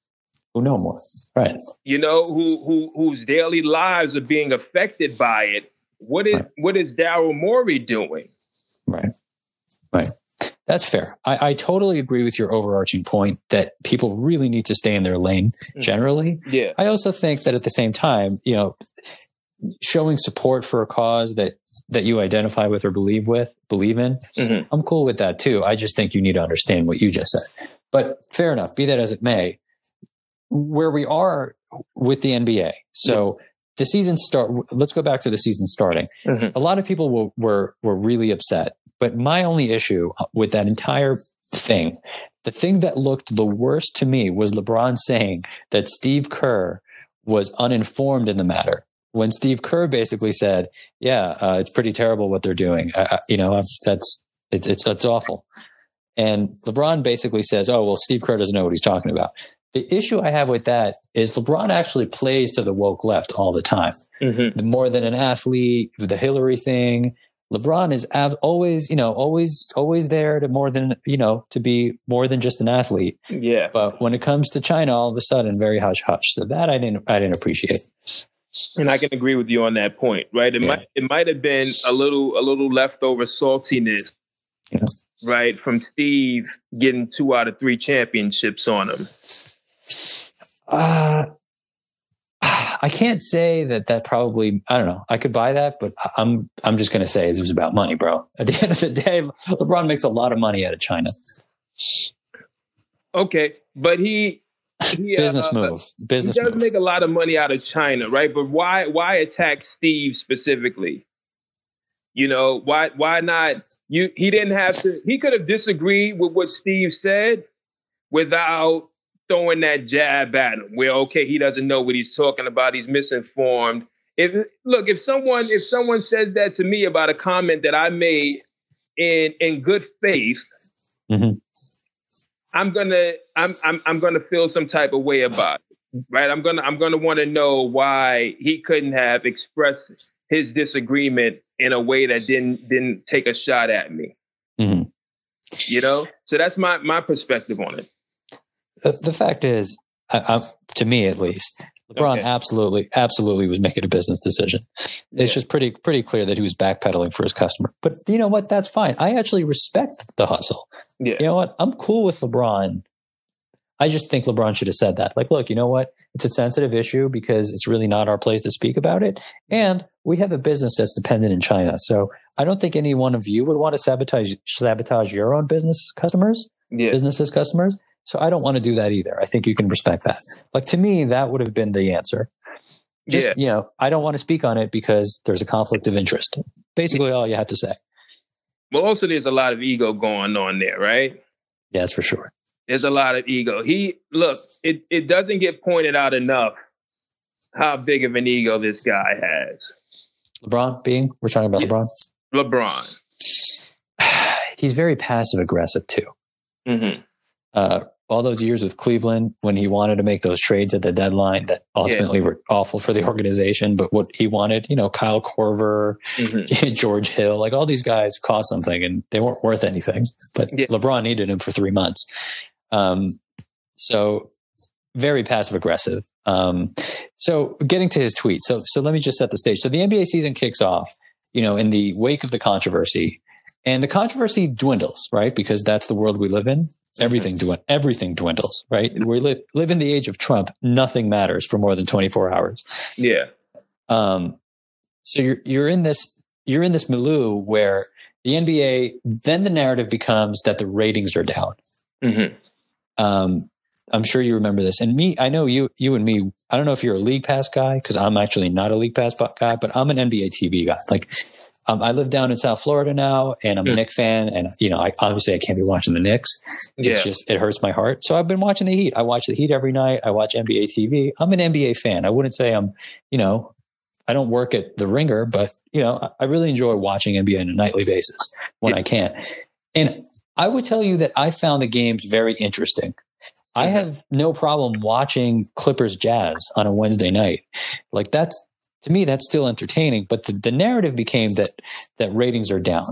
Who know more. Right. You know, who who whose daily lives are being affected by it. What is right. what is Daryl Morey doing? Right. Right. That's fair. I, I, totally agree with your overarching point that people really need to stay in their lane mm-hmm. generally. Yeah. I also think that at the same time, you know, showing support for a cause that that you identify with or believe with, believe in, mm-hmm. I'm cool with that too. I just think you need to understand what you just said. But fair enough, be that as it may, where we are with the NBA. So the season start let's go back to the season starting. Mm-hmm. A lot of people were, were were really upset but my only issue with that entire thing, the thing that looked the worst to me was LeBron saying that Steve Kerr was uninformed in the matter. When Steve Kerr basically said, "Yeah, uh, it's pretty terrible what they're doing. I, you know, that's it's it's it's awful." And LeBron basically says, "Oh well, Steve Kerr doesn't know what he's talking about." The issue I have with that is LeBron actually plays to the woke left all the time. Mm-hmm. More than an athlete, the Hillary thing, LeBron is ab- always, you know, always, always there to more than, you know, to be more than just an athlete. Yeah. But when it comes to China, all of a sudden, very hush hush. So that I didn't, I didn't appreciate. And I can agree with you on that point, right? It yeah. might, it might have been a little, a little leftover saltiness, yeah. right, from Steve getting two out of three championships on him. Uh, I can't say that that probably I don't know. I could buy that, but I'm I'm just going to say it was about money, bro. At the end of the day, LeBron makes a lot of money out of China. Okay, but he, he business uh, move. Business. He does move. make a lot of money out of China, right? But why why attack Steve specifically? You know why why not? You he didn't have to. He could have disagreed with what Steve said without throwing that jab at him. Where okay he doesn't know what he's talking about. He's misinformed. If look if someone if someone says that to me about a comment that i made in in good faith mm-hmm. i'm gonna I'm, I'm i'm gonna feel some type of way about it right? I'm gonna i'm gonna want to know why he couldn't have expressed his disagreement in a way that didn't didn't take a shot at me. Mm-hmm. you know? So that's my my perspective on it the, the fact is, I, I, to me at least, LeBron okay. absolutely, absolutely was making a business decision. It's yeah. just pretty, pretty clear that he was backpedaling for his customer. But you know what? That's fine. I actually respect the hustle. Yeah. You know what? I'm cool with LeBron. I just think LeBron should have said that. Like, look, you know what? It's a sensitive issue because it's really not our place to speak about it. And we have a business that's dependent in China. So I don't think any one of you would want to sabotage sabotage your own business customers, yeah. businesses customers. So I don't want to do that either. I think you can respect that. Like to me, that would have been the answer. Just, yeah. you know, I don't want to speak on it because there's a conflict of interest. Basically, all you have to say. Well, also, there's a lot of ego going on there, right? Yeah, that's for sure. There's a lot of ego. He, look, it, it doesn't get pointed out enough how big of an ego this guy has. LeBron being, we're talking about. LeBron? LeBron. He's very passive aggressive too. Mm-hmm. Uh, all those years with Cleveland when he wanted to make those trades at the deadline that ultimately yeah. were awful for the organization. But what he wanted, you know, Kyle Korver, mm-hmm. George Hill, like all these guys cost something and they weren't worth anything. But yeah. LeBron needed him for three months. Um, so very passive aggressive. Um, so getting to his tweet. So, so let me just set the stage. So the NBA season kicks off, you know, in the wake of the controversy and the controversy dwindles, right? Because that's the world we live in everything dwindles. Everything dwindles, right? We live, live in the age of Trump. Nothing matters for more than 24 hours. Yeah. Um, so you're, you're in this, you're in this milieu where the NBA, then the narrative becomes that the ratings are down. Mm-hmm. Um, I'm sure you remember this. And me, I know you, you and me. I don't know if you're a league pass guy because I'm actually not a league pass guy, but I'm an NBA TV guy. Like, um, I live down in South Florida now, and I'm a Knick fan. And you know, I obviously I can't be watching the Knicks. It's Yeah. just it hurts my heart. So I've been watching the Heat. I watch the Heat every night. I watch NBA TV. I'm an NBA fan. I wouldn't say I'm, you know, I don't work at the Ringer, but you know, I- really enjoy watching NBA on a nightly basis when I can. And I would tell you that I found the games very interesting. I Mhm. have no problem watching Clippers Jazz on a Wednesday night. Like that's to me that's still entertaining, but the, the narrative became that that ratings are down.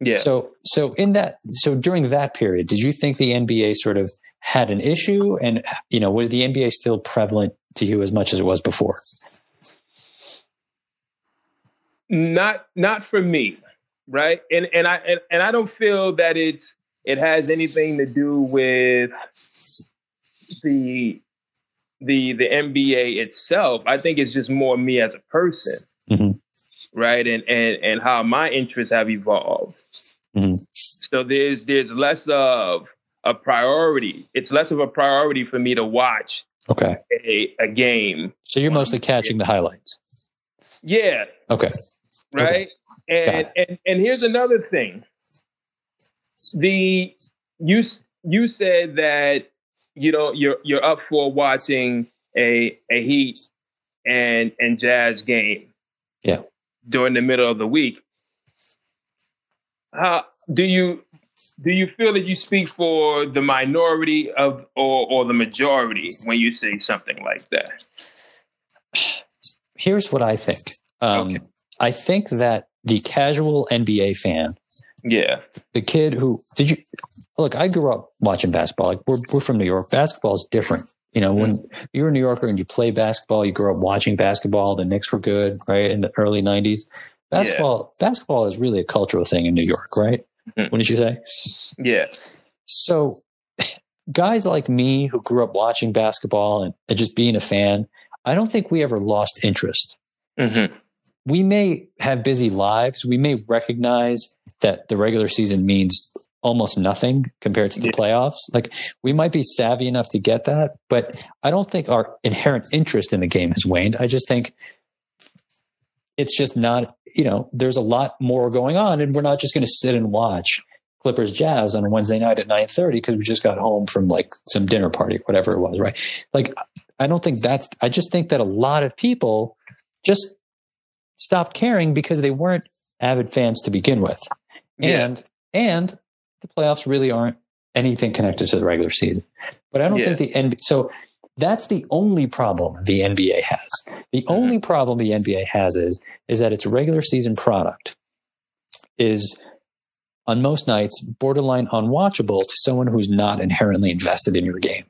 Yeah. So so in that so during that period, did you think the NBA sort of had an issue and you know was the NBA still prevalent to you as much as it was before? not not for me right and and i and, and i don't feel that it's it has anything to do with the the the nba itself i think it's just more me as a person Mhm. right and and and how my interests have evolved Mhm. so there's there's less of a priority it's less of a priority for me to watch Okay. a, a game So you're mostly catching the highlights. yeah Okay. right? And, and and here's another thing. The you you said that you know you're you're up for watching a a Heat and and Jazz game. Yeah. During the middle of the week. How do you do you feel that you speak for the minority of or or the majority when you say something like that? Here's what I think. Um, Okay. I think that the casual NBA fan, Yeah. the kid who did you look? I grew up watching basketball. Like we're we're from New York. Basketball is different. You know, when you're a New Yorker and you play basketball, you grow up watching basketball. The Knicks were good, right, in the early '90s. Basketball, basketball is really a cultural thing in New York, right? Mhm. What did you say? Yeah. So, guys like me who grew up watching basketball and, and just being a fan, I don't think we ever lost interest. Mm-hmm. we may have busy lives. We may recognize that the regular season means almost nothing compared to the Yeah. playoffs. Like we might be savvy enough to get that, but I don't think our inherent interest in the game has waned. I just think it's just not, you know, there's a lot more going on and we're not just going to sit and watch Clippers Jazz on a Wednesday night at 9:30 because we just got home from like some dinner party, or whatever it was, right? Like I don't think that's I just think that a lot of people just stopped caring because they weren't avid fans to begin with. Yeah. And and the playoffs really aren't anything connected to the regular season. But I don't Yeah. think the NBA so that's the only problem the NBA has. The Mm-hmm. only problem the NBA has is is that its regular season product is on most nights borderline unwatchable to someone who's not inherently invested in your game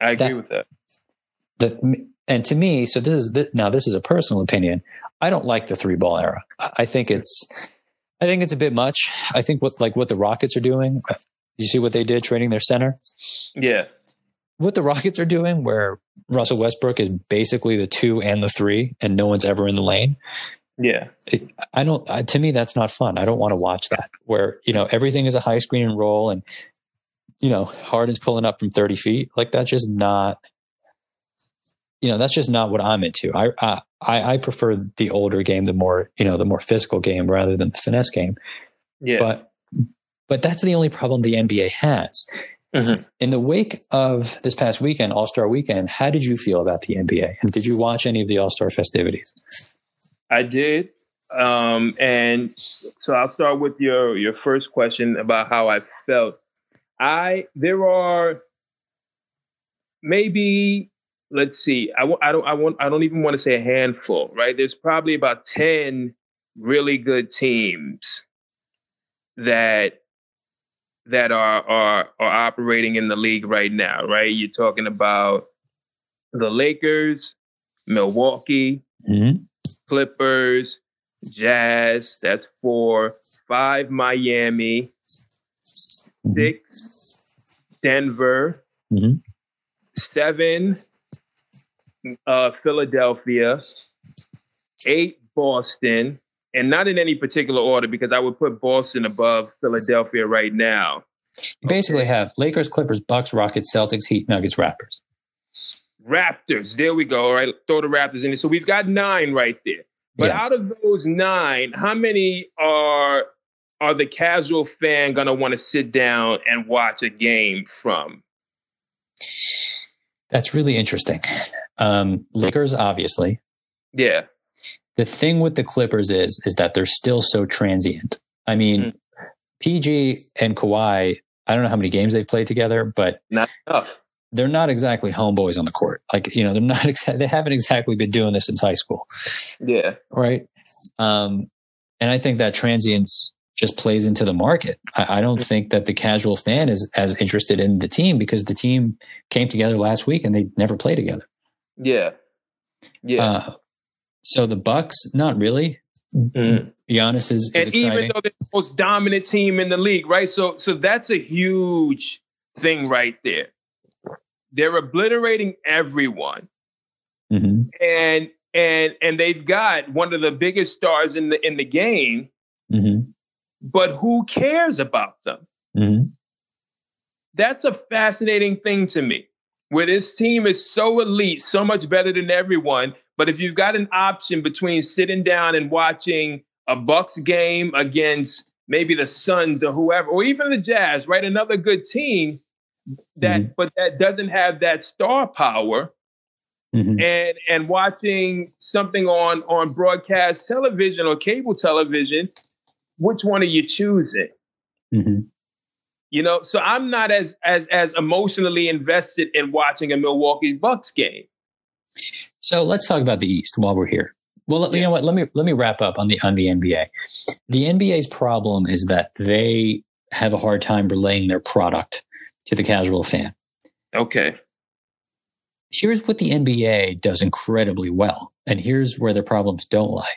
I agree That- with that. the and to me, so this is th- now this is a personal opinion. I don't like the three ball era. I think it's I think it's a bit much. I think what like what the Rockets are doing. Uh, you see what they did trading their center. Yeah. What the Rockets are doing, where Russell Westbrook is basically the two and the three, and no one's ever in the lane. Yeah. I don't. I, to me, that's not fun. I don't want to watch that. Where you know everything is a high screen and roll, and you know Harden's pulling up from thirty feet. Like that's just not. You know that's just not what I'm into. I I I prefer the older game, the more you know, the more physical game rather than the finesse game. Yeah. But but that's the only problem the NBA has. Mhm. In the wake of this past weekend, All Star Weekend, how did you feel about the NBA? And did you watch any of the All Star festivities? I did. Um, and so I'll start with your your first question about how I felt. I there are maybe let's see. I, w- I don't I want I don't even want to say a handful. Right? There's probably about ten really good teams that that are are are operating in the league right now. Right? You're talking about the Lakers, Milwaukee, Mm-hmm. Clippers, Jazz, that's four, five Miami, six Denver, Mhm. seven uh, Philadelphia, eight Boston, and not in any particular order because I would put Boston above Philadelphia right now. You basically have Lakers, Clippers, Bucks, Rockets, Celtics, Heat, Nuggets, Raptors. Raptors. There we go. All right, throw the Raptors in it. So we've got nine right there. But yeah. out of those nine, how many are are the casual fan going to want to sit down and watch a game from? That's really interesting. Um, Lakers, obviously. Yeah. The thing with the Clippers is is that they're still so transient. I mean, mm-hmm. PG and Kawhi. I don't know how many games they've played together, but not enough. They're not exactly homeboys on the court. Like you know, they're not. Exa- they haven't exactly been doing this since high school. Yeah. Right. Um, and I think that transience just plays into the market. I, I, don't think that the casual fan is as interested in the team because the team came together last week and they never play together. Yeah. Yeah. Uh, so the Bucks, not really. Mm. Giannis is, is and exciting. even though they're the most dominant team in the league, right? So, so that's a huge thing right there. They're obliterating everyone, mm-hmm. and and and they've got one of the biggest stars in the in the game. Mm-hmm but who cares about them? Mm-hmm. That's a fascinating thing to me, where this team is so elite, so much better than everyone. But if you've got an option between sitting down and watching a Bucks game against maybe the Suns or whoever, or even the Jazz, right? Another good team that, mm-hmm. but that doesn't have that star power. Mm-hmm. And and watching something on on broadcast television or cable television which one are you choosing? Mm-hmm. You know, so I'm not as as as emotionally invested in watching a Milwaukee Bucks game. So let's talk about the East while we're here. Well, yeah. you know what? Let me let me wrap up on the on the NBA. The NBA's problem is that they have a hard time relaying their product to the casual fan. Okay. Here's what the NBA does incredibly well, and here's where their problems don't lie.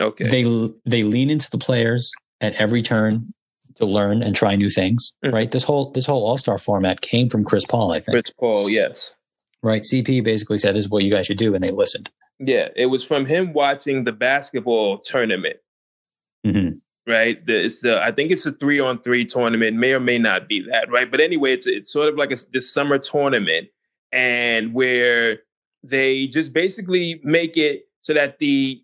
Okay. They they lean into the players at every turn to learn and try new things. Mm-hmm. Right. This whole this whole All Star format came from Chris Paul. I think. Chris Paul. Yes. Right. CP basically said, "This is what you guys should do," and they listened. Yeah, it was from him watching the basketball tournament. Mm-hmm. Right. It's the I think it's a three on three tournament. May or may not be that. Right. But anyway, it's it's sort of like a this summer tournament, and where they just basically make it so that the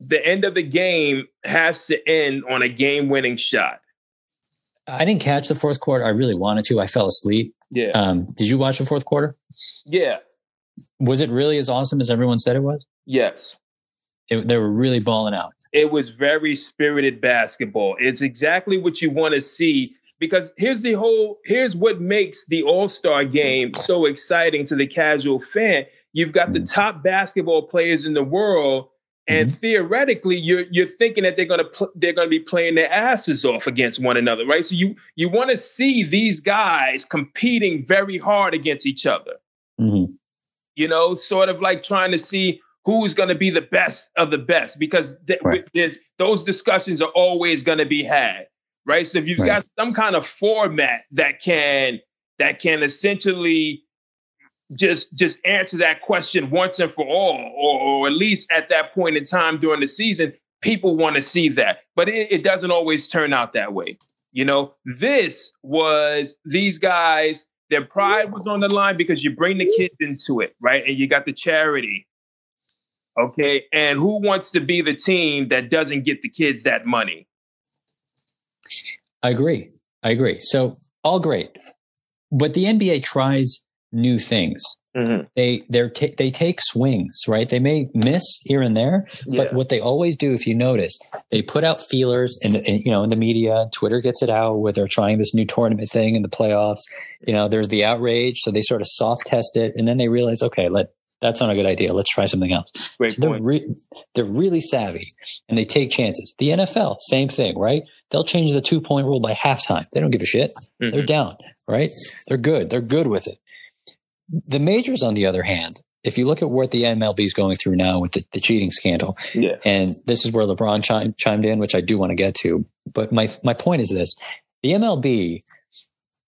the end of the game has to end on a game winning shot. I didn't catch the fourth quarter. I really wanted to. I fell asleep. Yeah. Um, did you watch the fourth quarter? Yeah. Was it really as awesome as everyone said it was? Yes. It, they were really balling out. It was very spirited basketball. It's exactly what you want to see because here's the whole here's what makes the All-Star game so exciting to the casual fan. You've got the mm. top basketball players in the world and mm-hmm. theoretically, you're you're thinking that they're gonna pl- they're gonna be playing their asses off against one another, right? So you you want to see these guys competing very hard against each other. Mm-hmm. You know, sort of like trying to see who's going to be the best of the best because th- right. there's those discussions are always going to be had, right? So if you've right. got some kind of format that can that can essentially just just answer that question once and for all, or, or at least at that point in time during the season, people want to see that. But it, it doesn't always turn out that way. You know, this was these guys, their pride was on the line because you bring the kids into it, right? And you got the charity. Okay. And who wants to be the team that doesn't get the kids that money? I agree. I agree. So all great. But the NBA tries new things. Mm-hmm. They they t- they take swings, right? They may miss here and there, yeah. but what they always do, if you notice, they put out feelers, and you know, in the media, Twitter gets it out where they're trying this new tournament thing in the playoffs. You know, there's the outrage, so they sort of soft test it, and then they realize, okay, let that's not a good idea. Let's try something else. Great so they're, re- they're really savvy and they take chances. The NFL, same thing, right? They'll change the two point rule by halftime. They don't give a shit. Mm-hmm. They're down, right? They're good. They're good with it. The majors, on the other hand, if you look at what the MLB is going through now with the, the cheating scandal, yeah. and this is where LeBron chime, chimed in, which I do want to get to. But my my point is this: the MLB,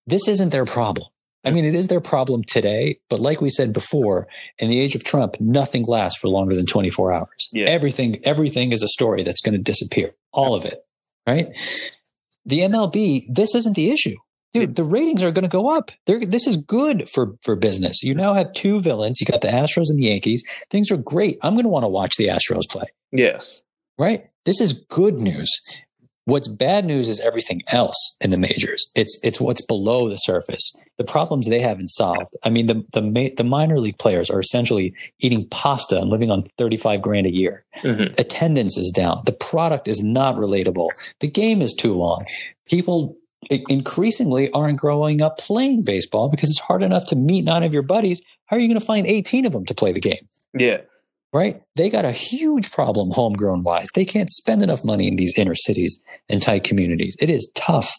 this isn't their problem. I mean, it is their problem today, but like we said before, in the age of Trump, nothing lasts for longer than 24 hours. Yeah. Everything, everything is a story that's going to disappear. All of it, right? The MLB, this isn't the issue. Dude, the ratings are going to go up. They're, this is good for for business. You now have two villains. You got the Astros and the Yankees. Things are great. I'm going to want to watch the Astros play. Yeah. Right. This is good news. What's bad news is everything else in the majors. It's it's what's below the surface. The problems they haven't solved. I mean, the the the minor league players are essentially eating pasta and living on thirty five grand a year. Mm-hmm. Attendance is down. The product is not relatable. The game is too long. People increasingly aren't growing up playing baseball because it's hard enough to meet nine of your buddies. How are you going to find eighteen of them to play the game? Yeah right? They got a huge problem homegrown wise. They can't spend enough money in these inner cities and tight communities. It is tough.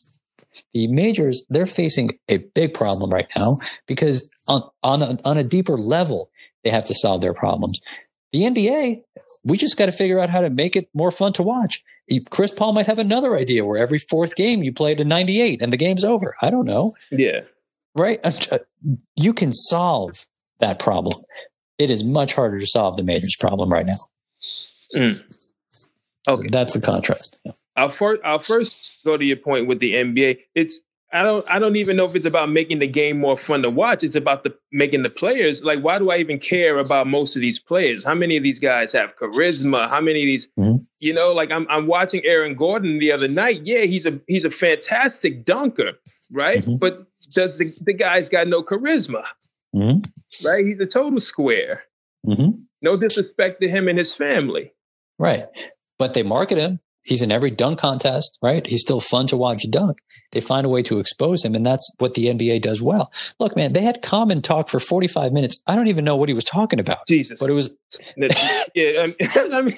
The majors, they're facing a big problem right now because on, on, a, on a deeper level, they have to solve their problems. The NBA, we just got to figure out how to make it more fun to watch. Chris Paul might have another idea where every fourth game you play it to 98 and the game's over. I don't know. Yeah. Right? You can solve that problem it is much harder to solve the majors problem right now. Mm. Okay, so that's the contrast. Yeah. I'll first I'll first go to your point with the NBA. It's I don't I don't even know if it's about making the game more fun to watch. It's about the making the players like why do I even care about most of these players? How many of these guys have charisma? How many of these mm-hmm. you know like I'm I'm watching Aaron Gordon the other night. Yeah, he's a he's a fantastic dunker, right? Mm-hmm. But does the the guy's got no charisma? Mm-hmm. Right? He's a total square. Mm-hmm. No disrespect to him and his family. Right. But they market him. He's in every dunk contest, right? He's still fun to watch dunk. They find a way to expose him, and that's what the NBA does well. Look, man, they had Common talk for 45 minutes. I don't even know what he was talking about. Jesus. But it was. yeah, I mean, I, mean,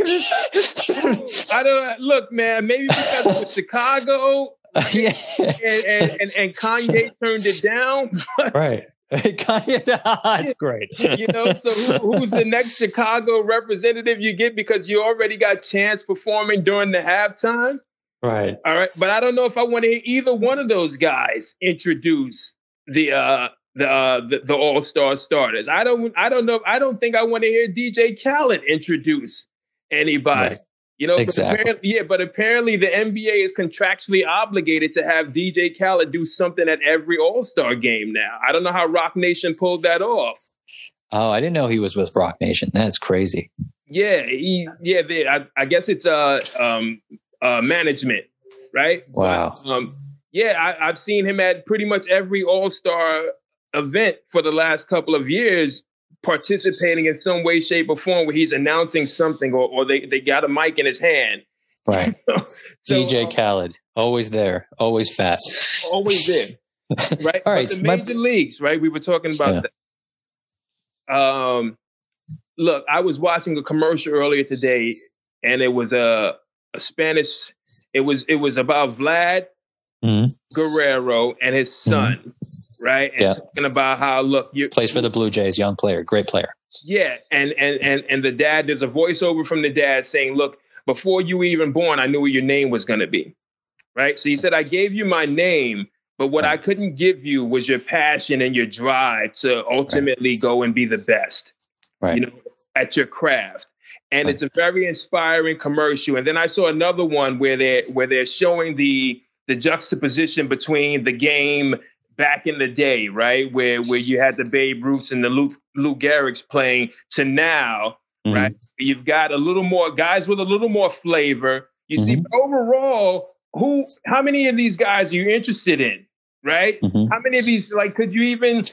I don't. Look, man, maybe because it was Chicago. yeah. and, and, and, and Kanye turned it down. right. That's great. you know, so who, who's the next Chicago representative you get because you already got Chance performing during the halftime? Right. All right. But I don't know if I want to hear either one of those guys introduce the uh the uh the, the all-star starters. I don't I don't know. I don't think I want to hear DJ Khaled introduce anybody. Right. You know, exactly. But yeah, but apparently the NBA is contractually obligated to have DJ Khaled do something at every All Star game now. I don't know how Roc Nation pulled that off. Oh, I didn't know he was with Roc Nation. That's crazy. Yeah, he yeah. They, I, I, guess it's uh um uh management, right? Wow. But, um, yeah, I, I've seen him at pretty much every All Star event for the last couple of years participating in some way, shape, or form where he's announcing something or, or they, they got a mic in his hand. Right. so, DJ um, Khaled, always there, always fat. Always there. Right. All right. But the major my, leagues, right? We were talking about yeah. Um look, I was watching a commercial earlier today and it was a, a Spanish it was it was about Vlad mm-hmm. Guerrero and his mm-hmm. son, mm-hmm. Right? And yeah. talking about how look, you plays for the Blue Jays, young player, great player. Yeah, and and and and the dad, there's a voiceover from the dad saying, "Look, before you were even born, I knew what your name was going to be." Right. So he said, "I gave you my name." But what I couldn't give you was your passion and your drive to ultimately right. go and be the best, right. you know, at your craft. And right. it's a very inspiring commercial. And then I saw another one where they're where they're showing the the juxtaposition between the game back in the day, right, where where you had the Babe Ruths and the Lou, Lou Gehrig's playing, to now, mm-hmm. right, you've got a little more guys with a little more flavor. You mm-hmm. see, overall, who, how many of these guys are you interested in, right? Mm-hmm. How many of these, like, could you even?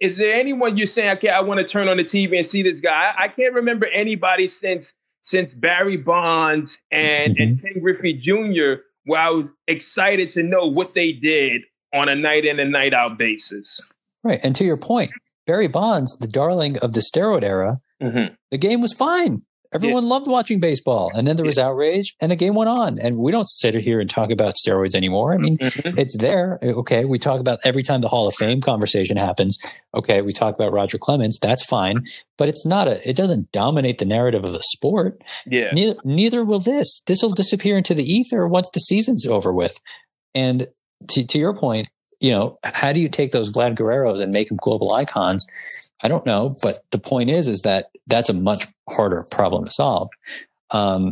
Is there anyone you're saying, okay, I want to turn on the TV and see this guy? I, I can't remember anybody since since Barry Bonds and, and mm-hmm. Ken Griffey Jr where I was excited to know what they did on a night in and night out basis. Right. And to your point, Barry Bonds, the darling of the steroid era, mm-hmm. the game was fine. Everyone yeah. loved watching baseball. And then there was yeah. outrage and the game went on. And we don't sit here and talk about steroids anymore. I mean, mm-hmm. it's there. Okay. We talk about every time the Hall of Fame conversation happens. Okay. We talk about Roger Clemens. That's fine. But it's not a, it doesn't dominate the narrative of the sport. Yeah. Neither, neither will this. This will disappear into the ether once the season's over with. And to, to your point, you know, how do you take those Vlad Guerreros and make them global icons? I don't know, but the point is, is that that's a much harder problem to solve. Um,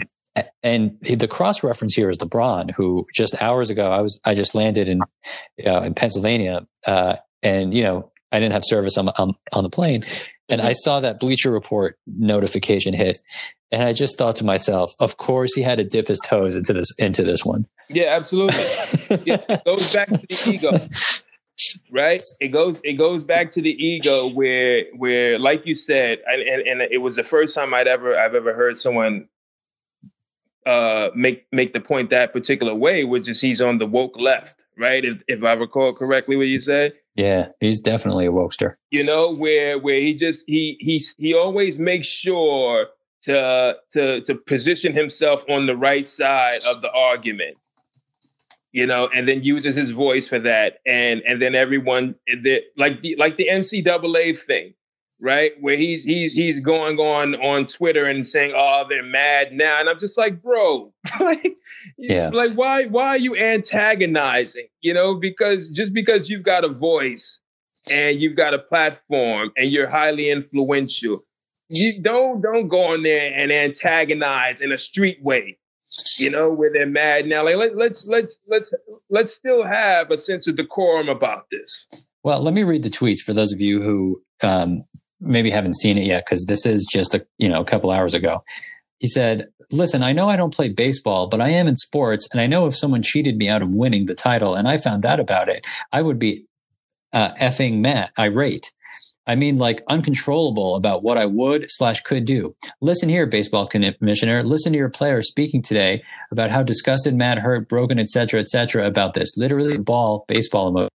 and the cross reference here is LeBron, who just hours ago I was I just landed in uh, in Pennsylvania, uh, and you know I didn't have service on, on on the plane, and I saw that Bleacher Report notification hit, and I just thought to myself, of course he had to dip his toes into this into this one. Yeah, absolutely. yeah, it goes back to the ego. Right? It goes it goes back to the ego where where like you said, and, and, and it was the first time I'd ever I've ever heard someone uh, make make the point that particular way, which is he's on the woke left, right? If, if I recall correctly, what you said. Yeah, he's definitely a wokester. You know, where where he just he he he always makes sure to to to position himself on the right side of the argument. You know, and then uses his voice for that, and and then everyone, like the like the NCAA thing, right? Where he's he's he's going on on Twitter and saying, "Oh, they're mad now," and I'm just like, bro, like, yeah, like why why are you antagonizing? You know, because just because you've got a voice and you've got a platform and you're highly influential, you don't don't go on there and antagonize in a street way. You know, where they're mad now. Like let, let's let's let's let's still have a sense of decorum about this. Well, let me read the tweets for those of you who um, maybe haven't seen it yet because this is just a you know a couple hours ago. He said, "Listen, I know I don't play baseball, but I am in sports, and I know if someone cheated me out of winning the title and I found out about it, I would be uh, effing mad, irate. I mean, like uncontrollable about what I would slash could do. Listen here, baseball commissioner. Listen to your player speaking today about how disgusted, mad, hurt, broken, etc., etc. about this. Literally, ball, baseball emotion,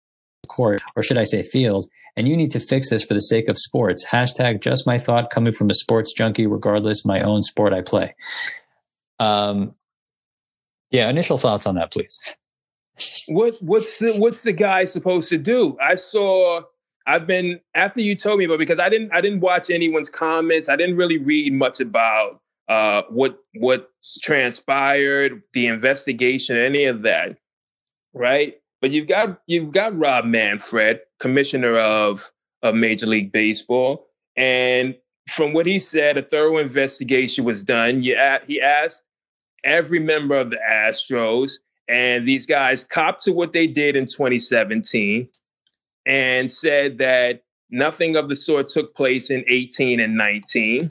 court, or should I say field, and you need to fix this for the sake of sports. Hashtag just my thought coming from a sports junkie, regardless my own sport I play. Um, yeah, initial thoughts on that, please. What what's the, what's the guy supposed to do? I saw. I've been after you told me about because I didn't I didn't watch anyone's comments. I didn't really read much about uh, what what transpired, the investigation, any of that, right? But you've got you've got Rob Manfred, commissioner of of Major League Baseball, and from what he said, a thorough investigation was done. he asked every member of the Astros, and these guys copped to what they did in 2017, and said that nothing of the sort took place in 18 and 19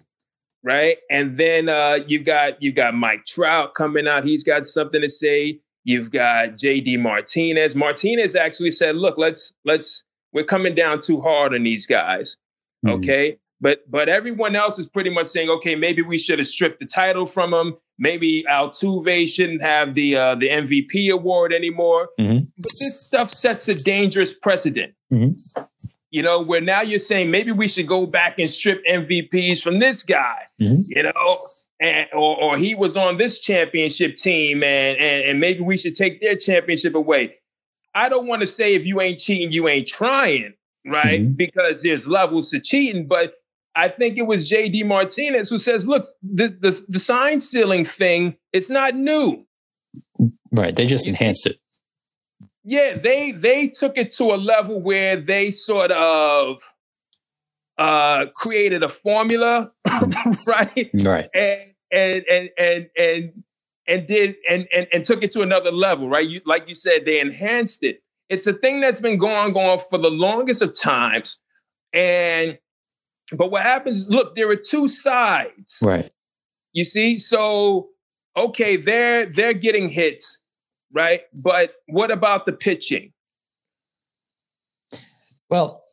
right? And then uh, you've got you've got Mike Trout coming out. He's got something to say. You've got JD Martinez. Martinez actually said, "Look, let's let's we're coming down too hard on these guys." Mm-hmm. Okay? But but everyone else is pretty much saying, "Okay, maybe we should have stripped the title from him. Maybe Altuve shouldn't have the uh, the MVP award anymore." Mm-hmm. But this stuff sets a dangerous precedent. Mm-hmm. You know, where now you're saying maybe we should go back and strip MVPs from this guy. Mm-hmm. You know, and, or, or he was on this championship team and, and, and maybe we should take their championship away. I don't want to say if you ain't cheating, you ain't trying, right? Mm-hmm. Because there's levels to cheating. But I think it was JD Martinez who says, look, the, the, the sign stealing thing, it's not new. Right. They just enhanced it. Yeah, they they took it to a level where they sort of uh, created a formula, right? Right. And and and and and and did and, and and took it to another level, right? You like you said, they enhanced it. It's a thing that's been going on for the longest of times. And but what happens, look, there are two sides. Right. You see? So okay, they're they're getting hits, right? But what about the pitching? Well,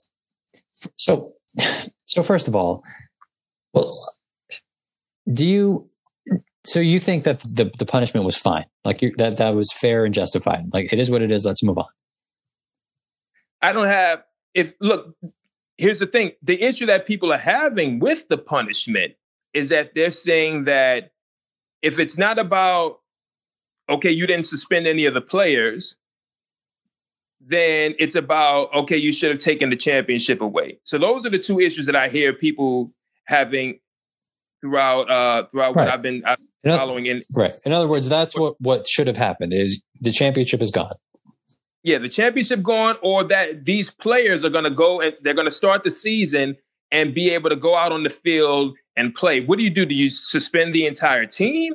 so so first of all, well, do you? So you think that the the punishment was fine, like you, that that was fair and justified? Like it is what it is. Let's move on. I don't have. If look, here's the thing: the issue that people are having with the punishment is that they're saying that if it's not about okay, you didn't suspend any of the players, then it's about okay, you should have taken the championship away. So those are the two issues that I hear people having throughout uh throughout right. what I've been, I've been following in right. In other words, that's what what should have happened is the championship is gone. Yeah, the championship gone, or that these players are going to go and they're going to start the season and be able to go out on the field and play. What do you do? Do you suspend the entire team?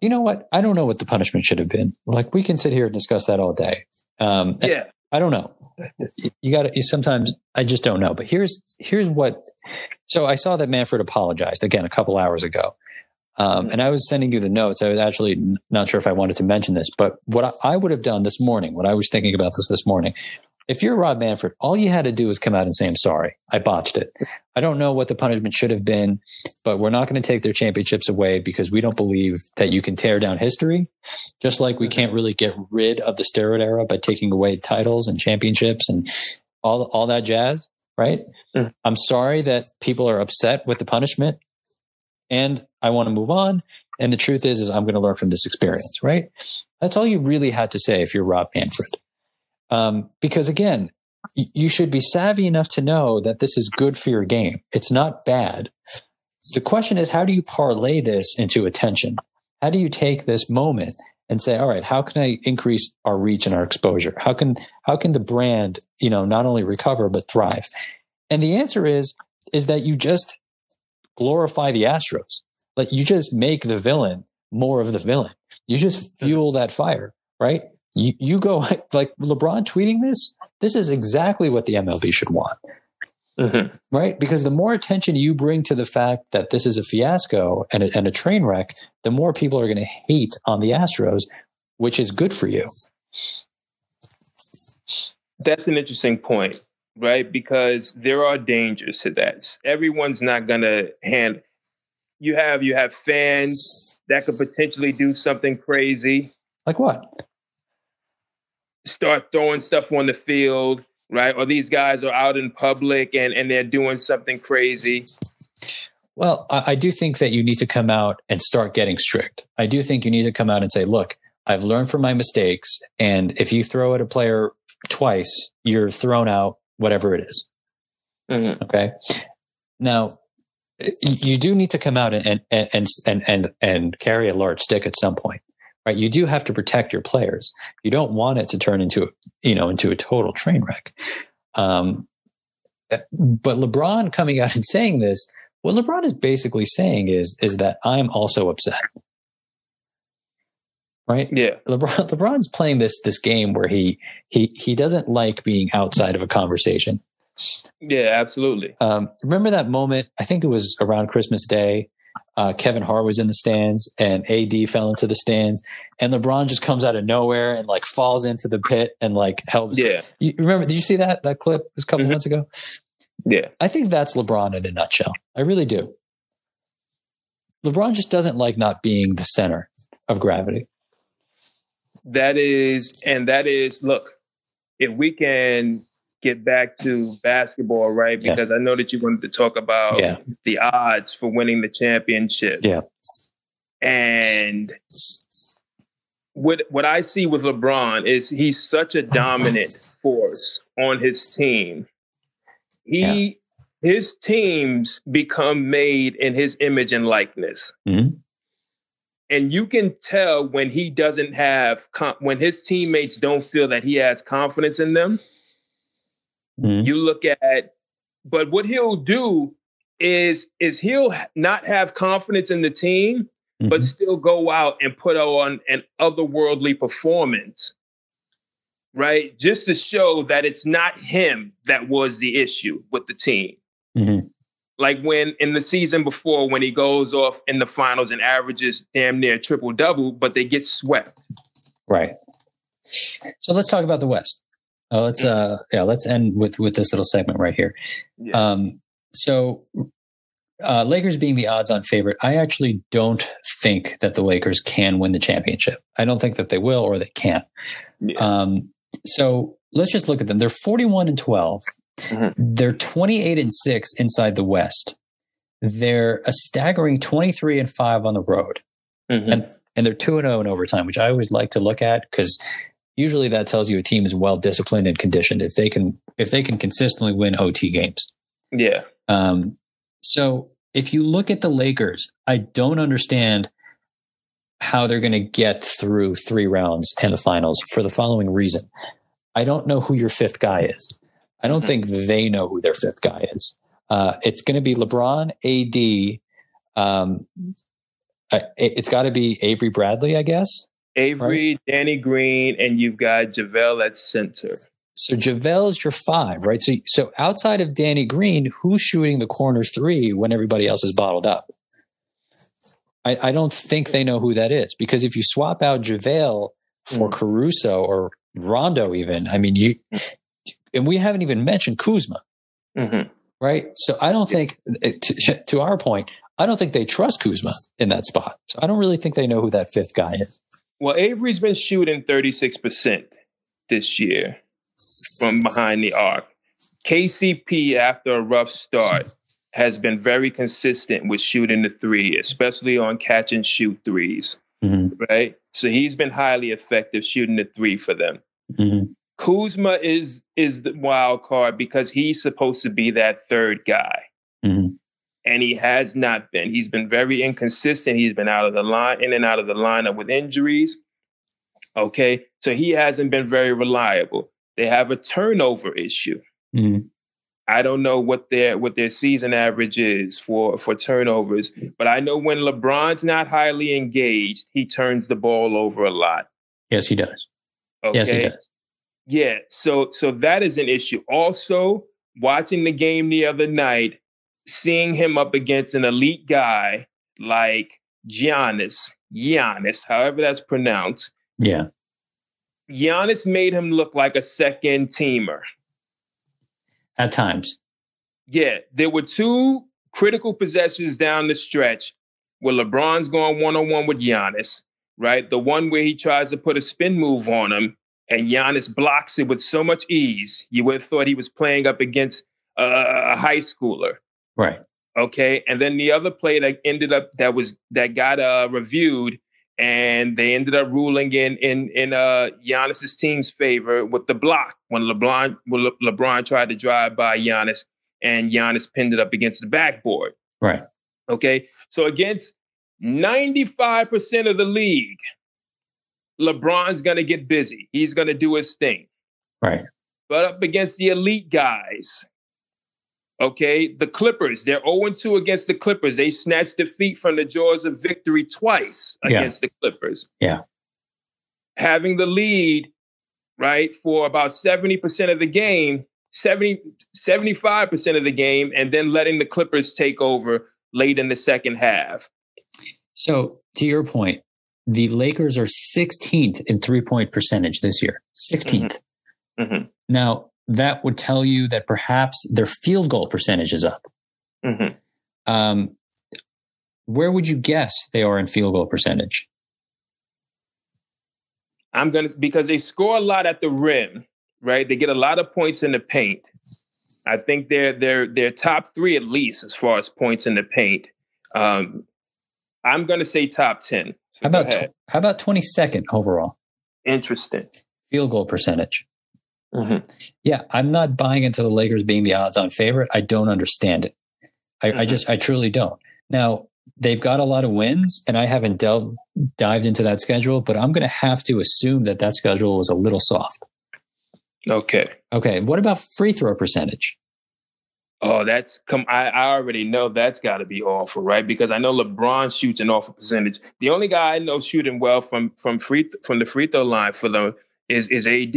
You know what? I don't know what the punishment should have been. Like we can sit here and discuss that all day. Um, Yeah. I don't know. You got to sometimes I just don't know. But here's here's what. So I saw that Manfred apologized again a couple hours ago, um, and I was sending you the notes. I was actually not sure if I wanted to mention this, but what I, I would have done this morning, what I was thinking about this this morning, if you're Rob Manfred, all you had to do is come out and say, "I'm sorry, I botched it." I don't know what the punishment should have been, but we're not going to take their championships away because we don't believe that you can tear down history. Just like we can't really get rid of the steroid era by taking away titles and championships and all all that jazz, right? Mm. I'm sorry that people are upset with the punishment, and I want to move on. And the truth is, is I'm going to learn from this experience, right? That's all you really had to say if you're Rob Manfred. Um, because again, y- you should be savvy enough to know that this is good for your game. It's not bad. The question is, how do you parlay this into attention? How do you take this moment and say, all right, how can I increase our reach and our exposure? How can how can the brand, you know, not only recover but thrive? And the answer is is that you just glorify the Astros. Like you just make the villain more of the villain. You just fuel that fire, right? You you go like LeBron tweeting this. This is exactly what the MLB should want Mhm. right? Because the more attention you bring to the fact that this is a fiasco and a, and a train wreck, the more people are going to hate on the Astros, which is good for you. That's an interesting point, right? Because there are dangers to that. Everyone's not going to hand. You have you have fans that could potentially do something crazy, Like what? Start throwing stuff on the field, right? Or these guys are out in public and and they're doing something crazy. Well, I, I do think that you need to come out and start getting strict. I do think you need to come out and say, look, I've learned from my mistakes. And if you throw at a player twice, you're thrown out, whatever it is. Mhm. Okay. Now, you do need to come out and and and and and, and carry a large stick at some point, right? You do have to protect your players. You don't want it to turn into you know into a total train wreck. Um, but LeBron coming out and saying this, what LeBron is basically saying is is that I'm also upset, right? Yeah, LeBron LeBron's playing this this game where he he he doesn't like being outside of a conversation. yeah, absolutely. Um, remember that moment? I think it was around Christmas Day. Uh, Kevin Hart was in the stands, and AD fell into the stands, and LeBron just comes out of nowhere and like falls into the pit and like helps. Yeah, You remember? Did you see that that clip? Was a couple Mhm. months ago. yeah, I think that's LeBron in a nutshell. I really do. LeBron just doesn't like not being the center of gravity. that is, and that is. Look, if we can get back to basketball, right? Yeah. Because I know that you wanted to talk about Yeah. the odds for winning the championship. Yeah. And what what I see with LeBron is he's such a dominant force on his team. He his teams become made in his image and likeness. Mhm. And you can tell when he doesn't have com- when his teammates don't feel that he has confidence in them Mhm. you look at but what he'll do is is he'll not have confidence in the team but Mhm. still go out and put on an otherworldly performance right just to show that it's not him that was the issue with the team Mhm. like when in the season before when he goes off in the finals and averages damn near triple double but they get swept Right. So let's talk about the West. Uh, let's uh yeah, let's end with with this little segment right here. Yeah. Um so uh Lakers being the odds on favorite, I actually don't think that the Lakers can win the championship. I don't think that they will or they can't. Yeah. Um so let's just look at them. They're 41 and 12. Mhm. They're 28 and 6 inside the West. They're a staggering 23 and 5 on the road Mhm. and and they're 2 and 0 in overtime, which I always like to look at cuz usually that tells you a team is well disciplined and conditioned if they can if they can consistently win OT games. yeah Um so if you look at the Lakers, I don't understand how they're going to get through three rounds and the finals for the following reason. I don't know who your fifth guy is. I don't Mhm. think they know who their fifth guy is. Uh, it's going to be LeBron, AD, um, uh, it's got to be Avery Bradley, I guess. Avery, right? Danny Green, and you've got JaVale at center. So JaVale is your five, right? So so outside of Danny Green, who's shooting the corner three when everybody else is bottled up? I, I don't think they know who that is because if you swap out JaVale for mm. Caruso or Rondo, even, I mean, you and we haven't even mentioned Kuzma, mm-hmm. right? So I don't think, to, to, our point, I don't think they trust Kuzma in that spot. So I don't really think they know who that fifth guy is. Well, Avery's been shooting 36% this year from behind the arc. KCP, after a rough start, has been very consistent with shooting the three, especially on catch and shoot 3s mm-hmm. right? So he's been highly effective shooting the three for them. Mm-hmm. Kuzma is is the wild card because he's supposed to be that third guy. Mm-hmm. And he has not been. He's been very inconsistent. He's been out of the line, in and out of the lineup with injuries. Okay. So he hasn't been very reliable. They have a turnover issue. Mm-hmm. I don't know what their what their season average is for for turnovers, but I know when LeBron's not highly engaged, he turns the ball over a lot. Yes, he does. Okay? Yes, he does. Yeah, so so that is an issue. Also, watching the game the other night, seeing him up against an elite guy like Giannis, Giannis, however that's pronounced. Yeah. Giannis made him look like a second teamer. At times. Yeah, there were two critical possessions down the stretch where LeBron's going one on one with Giannis, right? The one where he tries to put a spin move on him and Giannis blocks it with so much ease. You would have thought he was playing up against a high schooler. Right. Okay. And then the other play that ended up that was that got uh, reviewed and they ended up ruling in in in uh Giannis's team's favor with the block when LeBron when Le- LeBron tried to drive by Giannis and Giannis pinned it up against the backboard. Right. Okay. So against 95% of the league, LeBron's going to get busy. He's going to do his thing. Right. But up against the elite guys, okay, the Clippers, they're 0 2 against the Clippers. They snatched defeat from the jaws of victory twice against yeah. the Clippers. Yeah. Having the lead, right, for about 70% of the game, 70, 75% of the game, and then letting the Clippers take over late in the second half. So, to your point, the Lakers are 16th in three point percentage this year. 16th. Mm-hmm. Mm-hmm. Now, that would tell you that perhaps their field goal percentage is up. Mm-hmm. Um, where would you guess they are in field goal percentage? I'm going to, because they score a lot at the rim, right? They get a lot of points in the paint. I think they're, they're, they're top three at least as far as points in the paint. Um, I'm going to say top 10. So how about how about 22nd overall? Interesting. Field goal percentage. Mm-hmm. Yeah, I'm not buying into the Lakers being the odds-on favorite. I don't understand it. I, mm-hmm. I, just, I truly don't. Now they've got a lot of wins, and I haven't delved dived into that schedule, but I'm going to have to assume that that schedule was a little soft. Okay. Okay. What about free throw percentage? Oh, that's come. I, I already know that's got to be awful, right? Because I know LeBron shoots an awful percentage. The only guy I know shooting well from from free from the free throw line for them is is AD.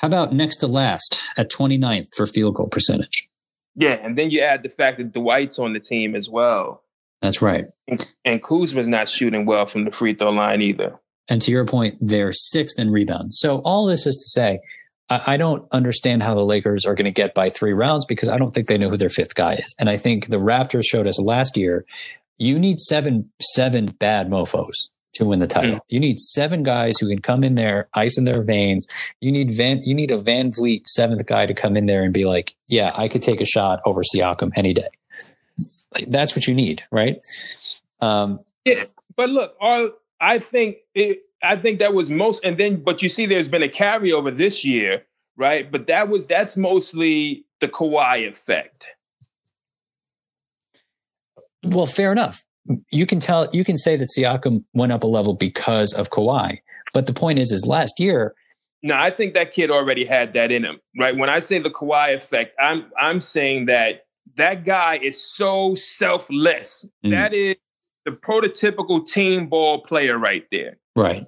How about next to last at 29th for field goal percentage? Yeah, and then you add the fact that Dwight's on the team as well. That's right. And, and Kuzma's not shooting well from the free throw line either. And to your point, they're sixth in rebounds. So all this is to say, I, don't understand how the Lakers are going to get by three rounds because I don't think they know who their fifth guy is. And I think the Raptors showed us last year, you need seven seven bad mofo's to win the title. Mm. You need seven guys who can come in there, ice in their veins. You need Van you need a Van VanVleet seventh guy to come in there and be like, yeah, I could take a shot over Siakam any day. That's what you need, right? Um, yeah, but look, all, I think it, I think that was most, and then, but you see, there's been a carryover this year, right? But that was that's mostly the Kawhi effect. Well, fair enough. You can tell, you can say that Siakam went up a level because of Kawhi, but the point is, is last year. No, I think that kid already had that in him, right? When I say the Kawhi effect, I'm I'm saying that that guy is so selfless. Mm. That is the prototypical team ball player right there. Right.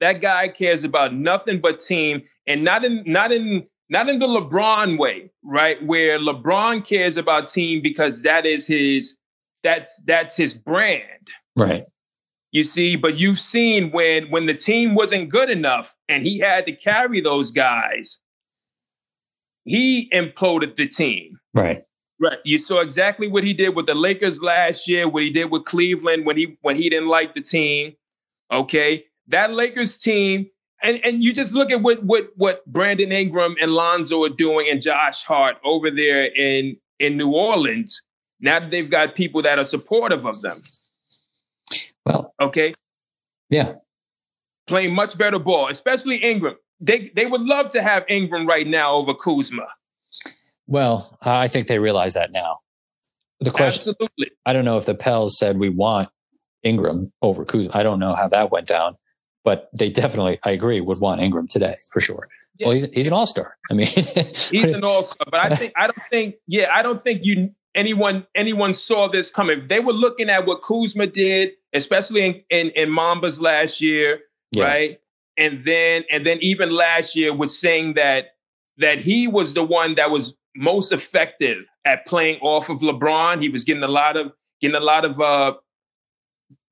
That guy cares about nothing but team, and not in not in not in the LeBron way, right? Where LeBron cares about team because that is his that's that's his brand. Right. You see, but you've seen when when the team wasn't good enough and he had to carry those guys, he imploded the team. Right. Right. You saw exactly what he did with the Lakers last year, what he did with Cleveland when he when he didn't like the team. Okay. That Lakers team, and, and you just look at what what what Brandon Ingram and Lonzo are doing and Josh Hart over there in in New Orleans. Now that they've got people that are supportive of them. Well, okay. Yeah. Playing much better ball, especially Ingram. They they would love to have Ingram right now over Kuzma. Well, I think they realize that now. The question, Absolutely. I don't know if the Pels said we want Ingram over Kuzma. I don't know how that went down, but they definitely, I agree, would want Ingram today for sure. Yeah. Well, he's he's an all star. I mean, he's an all star, but I think I don't think, yeah, I don't think you anyone anyone saw this coming. They were looking at what Kuzma did, especially in in, in Mambas last year, yeah. right? And then and then even last year was saying that that he was the one that was most effective at playing off of LeBron. He was getting a lot of getting a lot of uh,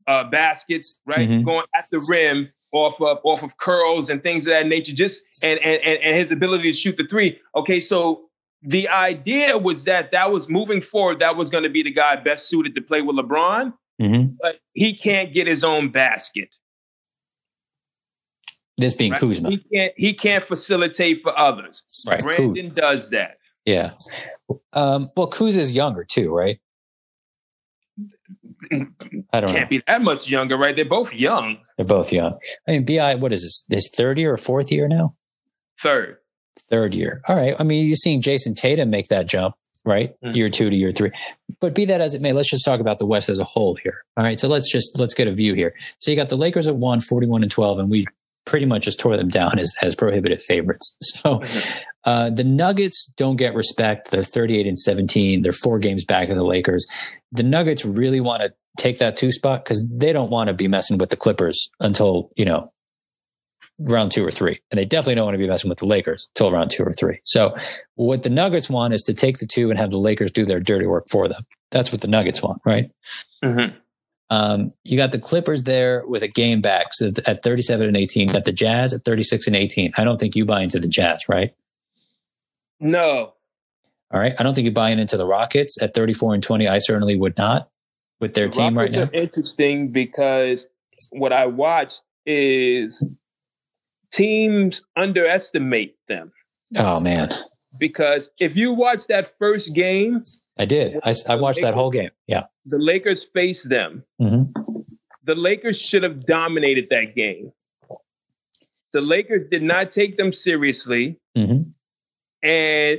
uh, baskets, right, mm-hmm. going at the rim off of off of curls and things of that nature. Just and and and his ability to shoot the three. Okay, so the idea was that that was moving forward. That was going to be the guy best suited to play with LeBron, mm-hmm. but he can't get his own basket. This being right? Kuzma, he can't. He can't facilitate for others. Right, Brandon Kuz. does that. Yeah. Um, well, Kuz is younger too, right? I don't Can't know. be that much younger, right? They're both young. They're both young. I mean, Bi, what is this? His third year or fourth year now? Third. Third year. All right. I mean, you're seeing Jayson Tatum make that jump, right? Mm-hmm. Year two to year three. But be that as it may, let's just talk about the West as a whole here. All right. So let's just let's get a view here. So you got the Lakers at one, 41 and 12, and we pretty much just tore them down as as prohibitive favorites. So mm-hmm. uh, the Nuggets don't get respect. They're 38 and 17. They're four games back of the Lakers. The Nuggets really want to take that two spot because they don't want to be messing with the Clippers until, you know, round two or three. And they definitely don't want to be messing with the Lakers until round two or three. So what the Nuggets want is to take the two and have the Lakers do their dirty work for them. That's what the Nuggets want, right? Mm-hmm. Um, you got the Clippers there with a game back so at 37 and 18. Got the Jazz at 36 and 18. I don't think you buy into the Jazz, right? No. All right. I don't think you buy into the Rockets at 34 and 20. I certainly would not with their the team Rockets right now. interesting because what I watched is teams underestimate them. Oh man! Because if you watch that first game, I did. I, I watched Lakers, that whole game. Yeah, the Lakers faced them. Mm-hmm. The Lakers should have dominated that game. The Lakers did not take them seriously, mm-hmm. and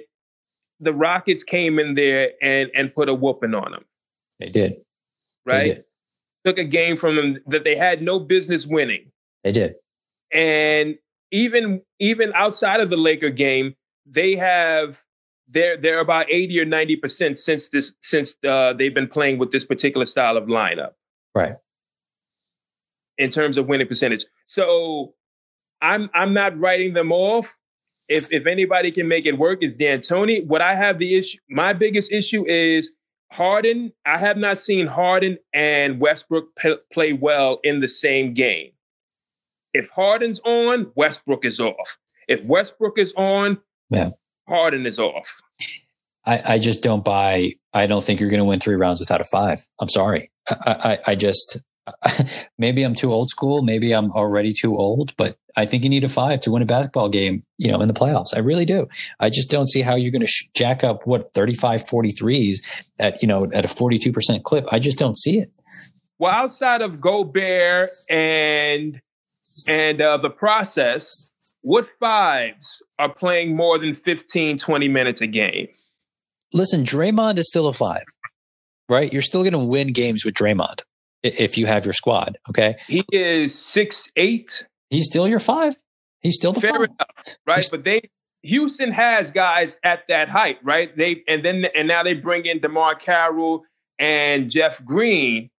the Rockets came in there and and put a whooping on them. They did. Right. They did. Took a game from them that they had no business winning. They did. And even even outside of the Laker game, they have they're they're about 80 or 90 percent since this since uh, they've been playing with this particular style of lineup. Right. In terms of winning percentage. So I'm I'm not writing them off. If if anybody can make it work, it's D'Antoni. What I have the issue, my biggest issue is Harden. I have not seen Harden and Westbrook p- play well in the same game. If Harden's on, Westbrook is off. If Westbrook is on, yeah. Harden is off. I, I just don't buy. I don't think you're going to win three rounds without a five. I'm sorry. I, I, I just maybe I'm too old school. Maybe I'm already too old, but I think you need a five to win a basketball game, you know, in the playoffs. I really do. I just don't see how you're going to sh- jack up what 35, 43s at, you know, at a 42% clip. I just don't see it. Well, outside of Gobert and and uh, the process, what fives are playing more than 15, 20 minutes a game? Listen, Draymond is still a five, right? You're still going to win games with Draymond if you have your squad. Okay. He is six eight. He's still your five. He's still the Fair five. Enough, right? He's, but they Houston has guys at that height, right? They and then and now they bring in DeMarre Carroll and Jeff Green,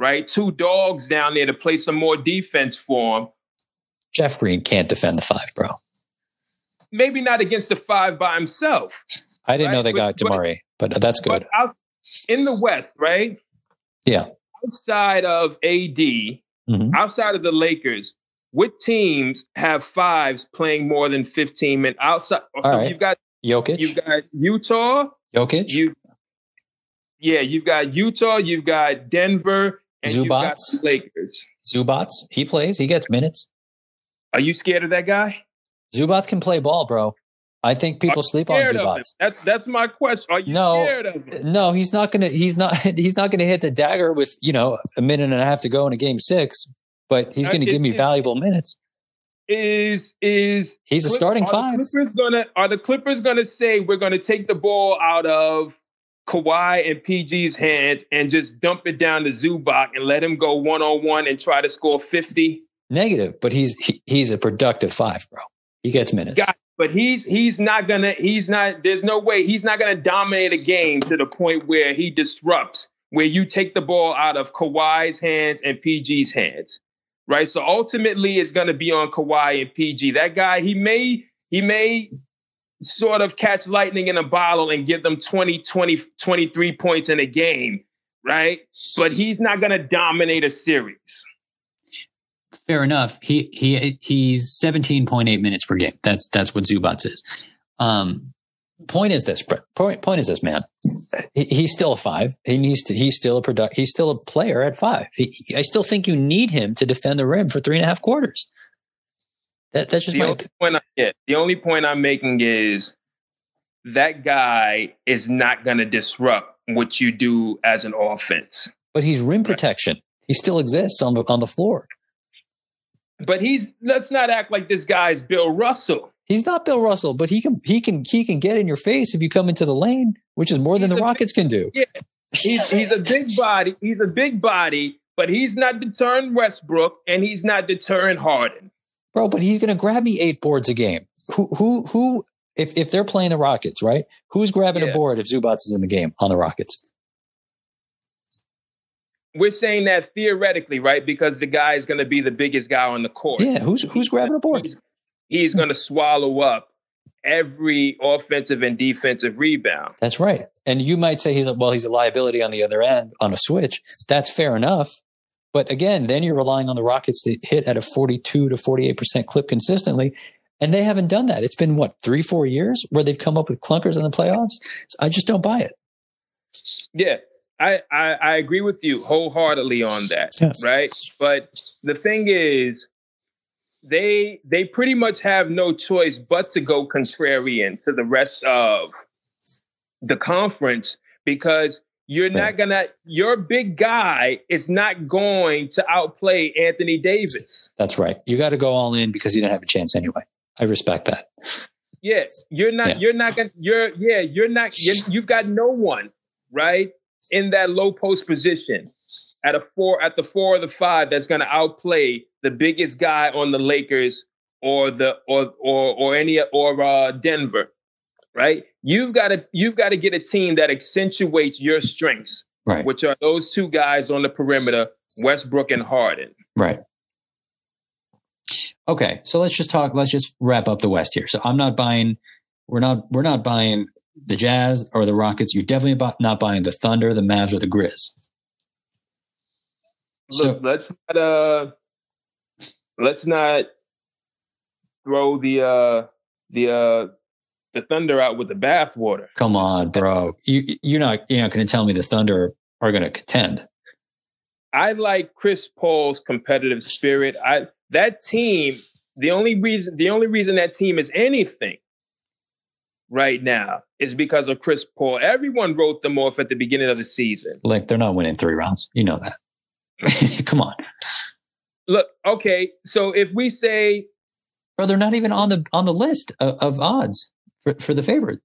right? Two dogs down there to play some more defense for him. Jeff Green can't defend the five, bro. Maybe not against the five by himself. I didn't Right, know they but- got DeMarre, but, that's good. But out, in the West, right? Yeah. Outside of AD, Mhm. outside of the Lakers, what teams have fives playing more than 15 minutes? Outside, so right. you've got Jokic, you've got Utah, Jokic, you yeah, you've got Utah, you've got Denver, and Zubac. Lakers. Zubac. He plays. He gets minutes. Are you scared of that guy? Zubac can play ball, bro. I think people sleep on? Zubats. That's that's my question. Are you No. scared of him? No, he's not gonna. He's not. He's not gonna hit the dagger with you know a minute and a half to go in a game six. But he's gonna give me valuable minutes. Is is He's a starting are the five. Clippers gonna are the Clippers gonna say we're gonna take the ball out of Kawhi and PG's hands and just dump it down to Zubac and let him go one on one and try to score fifty? Negative, but he's he, he's a productive five, bro. He gets minutes. Got But he's he's not gonna he's not there's no way he's not gonna dominate a game to the point where he disrupts where you take the ball out of Kawhi's hands and PG's hands. Right. So ultimately it's gonna be on Kawhi and PG. That guy, he may he may sort of catch lightning in a bottle and give them 20, 20, 23 points in a game, right? But he's not gonna dominate a series. Fair enough. He he he's seventeen point eight minutes per game. That's that's what Zubac is. Um, point is this. Point point is this, man. He, he's still a five. He needs to. He's still a product. He's still a player at five. He, I still think you need him to defend the rim for three and a half quarters. That that's just the my. only point I, yeah, the only point I'm making is that guy is not going to disrupt what you do as an offense. But he's rim protection. He still exists on the on the floor. But he's let's not act like this guy's Bill Russell. He's not Bill Russell, but he can he can he can get in your face if you come into the lane, which is more than the Rockets can do. Yeah. He's he's a big body. He's a big body, but he's not deterring Westbrook and he's not deterring Harden. Bro, but he's going to grab me eight boards a game. Who, who, who, if, if they're playing the Rockets, right? Who's grabbing a board if Zubac is in the game on the Rockets? We're saying that theoretically, right? Because the guy is going to be the biggest guy on the court. Yeah, who's, who's grabbing a board? He's, he's going to swallow up every offensive and defensive rebound. That's right. And you might say he's a, well, he's a liability on the other end on a switch. That's fair enough. But again, then you're relying on the Rockets to hit at a 42 to 48% clip consistently. And they haven't done that. It's been what, three, four years where they've come up with clunkers in the playoffs? So I just don't buy it. Yeah, I, I, I agree with you wholeheartedly on that. Right. But the thing is, they they pretty much have no choice but to go contrarian to the rest of the conference because you're not gonna your big guy is not going to outplay Anthony Davis. That's right. You got to go all in because you didn't have a chance anyway. I respect that. Yeah, you're not. Yeah. You're not gonna. You're yeah. You're not. You're, you've got no one right in that low post position at a four at the four or the five that's gonna outplay the biggest guy on the Lakers or the or or or any or uh, Denver. Right. You've got to you've got to get a team that accentuates your strengths, Right. which are those two guys on the perimeter, Westbrook and Harden. Right. Okay, so let's just talk. Let's just wrap up the West here. So I'm not buying. We're not. We're not buying the Jazz or the Rockets. You're definitely not buying the Thunder, the Mavs, or the Grizz. So- let's not uh let's not throw the uh the uh the thunder out with the bathwater. Come on, bro. You you're not you're not going to tell me the Thunder are going to contend. I like Chris Paul's competitive spirit. I that team, the only reason the only reason that team is anything right now is because of Chris Paul. Everyone wrote them off at the beginning of the season. Like they're not winning three rounds. You know that. Come on, Look, okay, so if we say bro. They're not even on the on the list of, of odds for, for the favorite.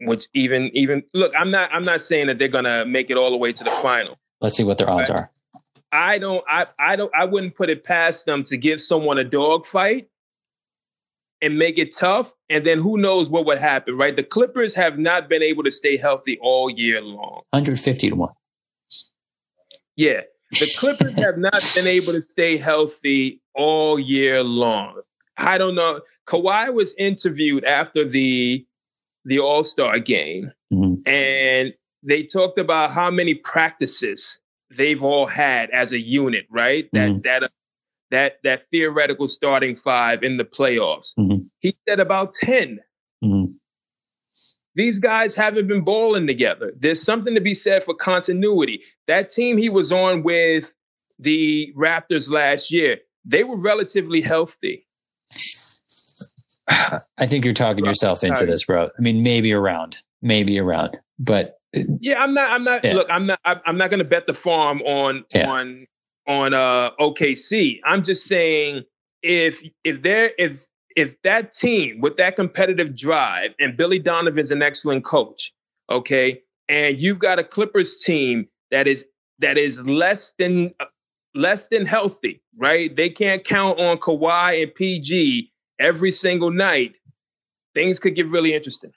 which even even look, I'm not I'm not saying that they're gonna make it all the way to the final. Let's see what their odds Right. are. I don't I I don't I wouldn't put it past them to give someone a dog fight and make it tough and then who knows what would happen, right? The Clippers have not been able to stay healthy all year long. 150 to one. Yeah. the Clippers have not been able to stay healthy all year long. I don't know. Kawhi was interviewed after the the All Star game, mm-hmm. and they talked about how many practices they've all had as a unit, right? Mm-hmm. That that uh, that that theoretical starting five in the playoffs. Mm-hmm. He said about 10 mm-hmm. These guys haven't been balling together. There's something to be said for continuity. That team he was on with the Raptors last year, they were relatively healthy. I think you're talking yourself into this, bro. I mean, maybe around, maybe around, but yeah, I'm not. I'm not. Yeah. Look, I'm not. I'm not going to bet the farm on yeah. on on uh OKC. I'm just saying if if there if if that team with that competitive drive and Billy Donovan's an excellent coach, okay, and you've got a Clippers team that is that is less than less than healthy, right? They can't count on Kawhi and PG every single night. Things could get really interesting.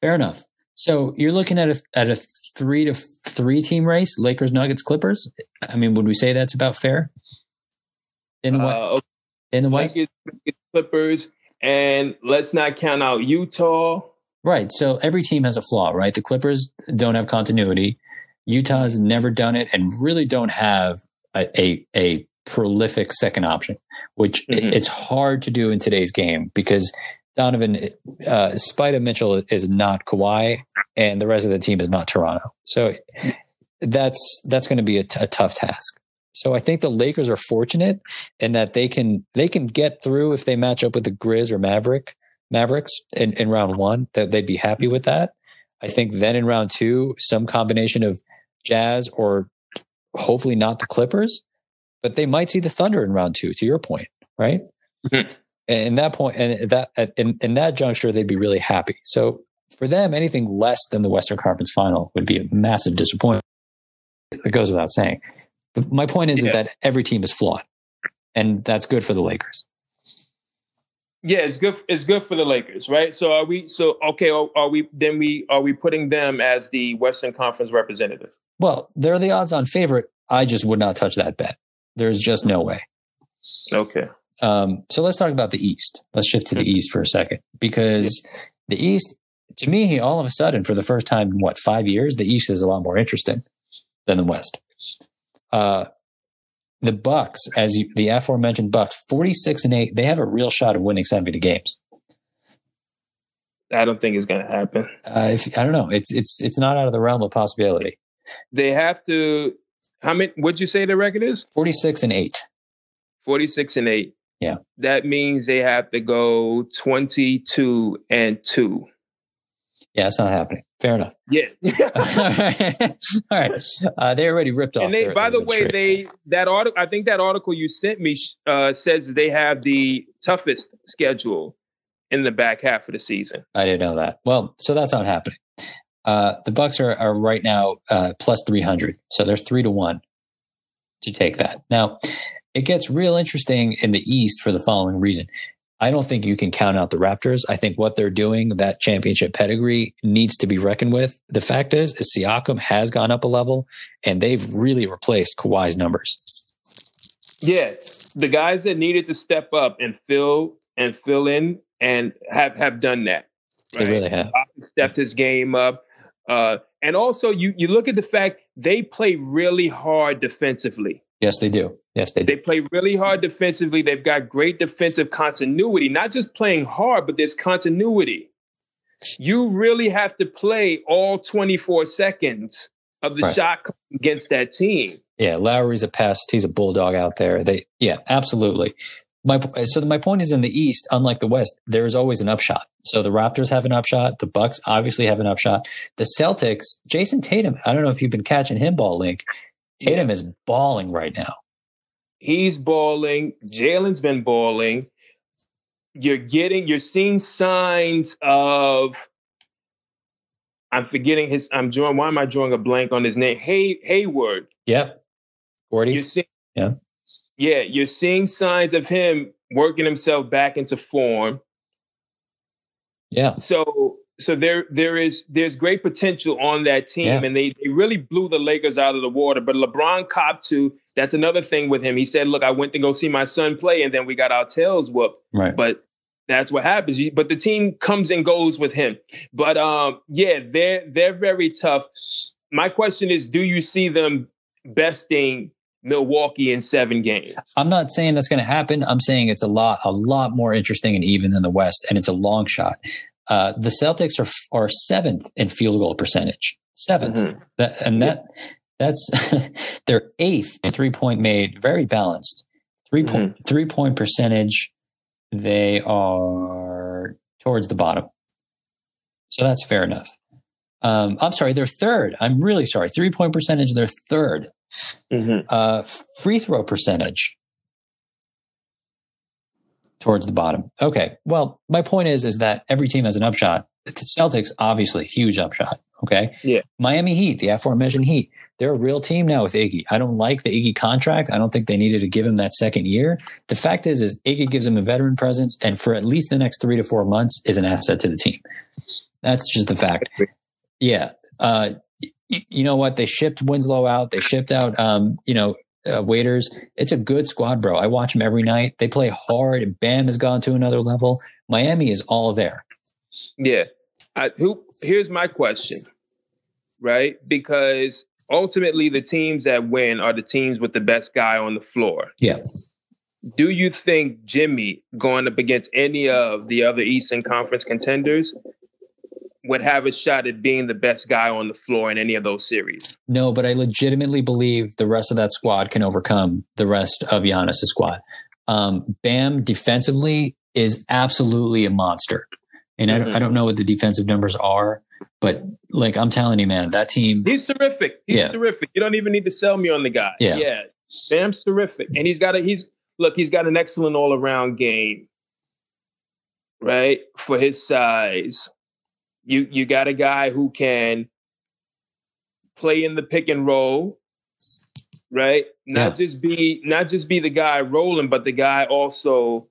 Fair enough. So you're looking at a at a three to three team race: Lakers, Nuggets, Clippers. I mean, would we say that's about fair? In the uh, in the West, Clippers, and let's not count out Utah. Right. So every team has a flaw, right? The Clippers don't have continuity. Utah has never done it, and really don't have a a, a prolific second option, which mm-hmm. it's hard to do in today's game because Donovan, uh, Spida Mitchell is not Kawhi, and the rest of the team is not Toronto. So that's that's going to be a, t- a tough task. So I think the Lakers are fortunate in that they can they can get through if they match up with the Grizz or Maverick Mavericks in, in round one. That they'd be happy with that. I think then in round two, some combination of Jazz or hopefully not the Clippers, but they might see the Thunder in round two. To your point, right? Mm-hmm. And in that point, and that in, in that juncture, they'd be really happy. So for them, anything less than the Western Conference Final would be a massive disappointment. It goes without saying. But my point is, yeah. is that every team is flawed, and that's good for the Lakers. Yeah, it's good. It's good for the Lakers, right? So are we? So okay, are, are we? Then we are we putting them as the Western Conference representative? Well, they're the odds-on favorite. I just would not touch that bet. There's just no way. Okay. Um, so let's talk about the East. Let's shift to the East for a second because the East, to me, all of a sudden, for the first time in what five years, the East is a lot more interesting than the West. Uh, the Bucks, as you, the aforementioned Bucks, forty six and eight, they have a real shot of winning seventy games. I don't think it's going to happen. Uh, if, I don't know. It's it's it's not out of the realm of possibility. They have to. How many? What'd you say the record is? Forty six and eight. Forty six and eight. Yeah. That means they have to go 22 and 2. Yeah, it's not happening. Fair enough. Yeah. All right. All right. Uh, they already ripped off. And they, their, by the way, they that article. I think that article you sent me uh, says they have the toughest schedule in the back half of the season. I didn't know that. Well, so that's not happening. Uh, the Bucks are, are right now uh, plus three hundred, so there's three to one to take that. Now, it gets real interesting in the East for the following reason. I don't think you can count out the Raptors. I think what they're doing, that championship pedigree, needs to be reckoned with. The fact is, is Siakam has gone up a level, and they've really replaced Kawhi's numbers. Yeah, the guys that needed to step up and fill and fill in and have have done that. Right? They really have stepped his game up. Uh, and also, you you look at the fact they play really hard defensively. Yes, they do. Yes, they do. They play really hard defensively. They've got great defensive continuity, not just playing hard, but there's continuity. You really have to play all 24 seconds of the right. shot against that team. Yeah, Lowry's a pest. He's a bulldog out there. They, yeah, absolutely. My so my point is in the East, unlike the West, there is always an upshot. So the Raptors have an upshot. The Bucks obviously have an upshot. The Celtics, Jayson Tatum. I don't know if you've been catching him ball link. Tatum is balling right now. He's balling. Jalen's been balling. You're getting, you're seeing signs of. I'm forgetting his. I'm drawing. Why am I drawing a blank on his name? Hey, Hayward. Yeah, Gordy. You're seeing, yeah, yeah. You're seeing signs of him working himself back into form. Yeah. So so there there is there's great potential on that team, yeah. and they, they really blew the Lakers out of the water. But LeBron copped to That's another thing with him. He said, "Look, I went to go see my son play, and then we got our tails whooped." Right. But that's what happens. But the team comes and goes with him. But um, yeah, they're they're very tough. My question is, do you see them besting Milwaukee in seven games? I'm not saying that's going to happen. I'm saying it's a lot, a lot more interesting and even than the West, and it's a long shot. Uh, the Celtics are are seventh in field goal percentage, 7th Mhm. that, and that that's they're eighth in three point made, very balanced. 3 point three point percentage, they are towards the bottom, so that's fair enough. Um, I'm sorry, they're third. I'm really sorry. Three point percentage, they're third. Mm-hmm. Uh, free throw percentage towards the bottom. Okay. Well, my point is, is that every team has an upshot. The Celtics, obviously, huge upshot. Okay. Yeah. Miami Heat, the aforementioned Heat, they're a real team now with Iggy. I don't like the Iggy contract. I don't think they needed to give him that second year. The fact is, is Iggy gives him a veteran presence, and for at least the next three to four months, is an asset to the team. That's just the fact. Yeah. Uh, y- you know what? They shipped Winslow out. They shipped out, um, you know, uh, Waiters. It's a good squad, bro. I watch them every night. They play hard. And Bam has gone to another level. Miami is all there. Yeah. I, who? Here's my question, right? Because ultimately, the teams that win are the teams with the best guy on the floor. Yeah. Do you think Jimmy going up against any of the other Eastern Conference contenders would have a shot at being the best guy on the floor in any of those series? No, but I legitimately believe the rest of that squad can overcome the rest of Giannis' squad. Um, Bam defensively is absolutely a monster. And I, don't, Mhm. I don't know what the defensive numbers are, but like I'm telling you, man, that team. He's terrific. He's Yeah. terrific. You don't even need to sell me on the guy. Yeah. Yeah. Bam's terrific. And he's got a he's look, he's got an excellent all around game. Right? For his size. You you got a guy who can play in the pick and roll. Right? Not just be not just be the guy rolling, but the guy also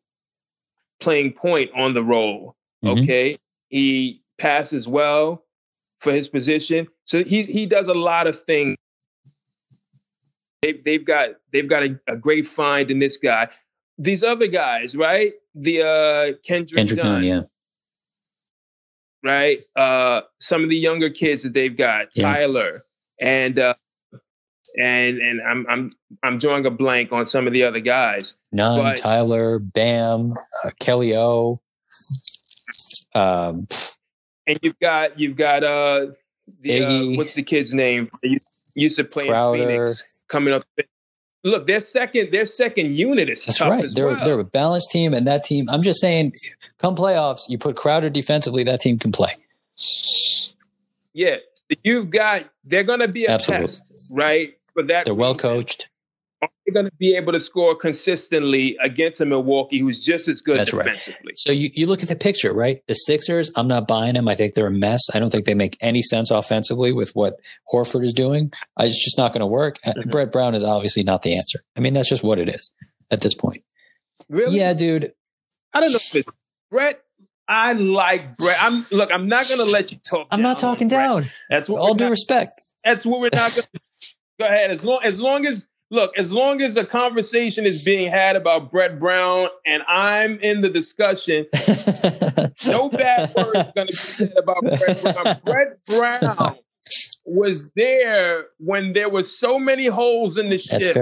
playing point on the roll. Mhm. Okay. He passes well for his position. So he he does a lot of things. They've they've got they've got a, a great find in this guy. These other guys, right? The uh Kendrick, Kendrick Nunn, Nunn, yeah. Right? Uh some of the younger kids that they've got, Yeah. Tyler and uh and and I'm I'm I'm drawing a blank on some of the other guys. None, But- Tyler, Bam, uh, Kelly O. Um, And you've got you've got uh the uh, what's the kid's name? Used, used to play Crowder. in Phoenix coming up. Look, their second their second unit is That's right. They're well. they're a balanced team, and that team. I'm just saying, come playoffs, you put Crowder defensively, that team can play. yeah, you've got they're going to be a Absolutely. test, right? But that, They're well coached. Are they going to be able to score consistently against a Milwaukee who's just as good That's right. defensively? So you, you look at the picture, right? The Sixers, I'm not buying them. I think they're a mess. I don't think they make any sense offensively with what Horford is doing. I- It's just not going to work. Mhm. Brett Brown is obviously not the answer. I mean, that's just what it is at this point. Really? Yeah, dude. I don't know if it's Brett. I like Brett. I'm look. I'm not going to let you talk. I'm not talking down. That's what All due not- respect. That's what we're not going to go ahead. As long as long as look, as long as a conversation is being had about Brett Brown and I'm in the discussion, no bad words are going to be said about Brett Brown. Brett Brown was there when there were so many holes in the ship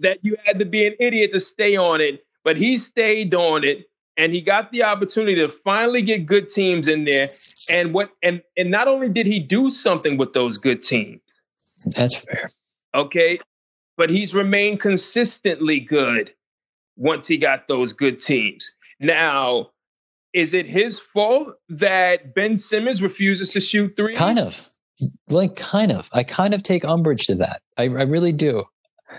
that you had to be an idiot to stay on it, but he stayed on it and he got the opportunity to finally get good teams in there. And what and and not only did he do something with those good teams, That's fair. okay, but he's remained consistently good once he got those good teams. Now, is it his fault that Ben Simmons refuses to shoot three? Kind of. Like, kind of. I kind of take umbrage to that. I, I really do.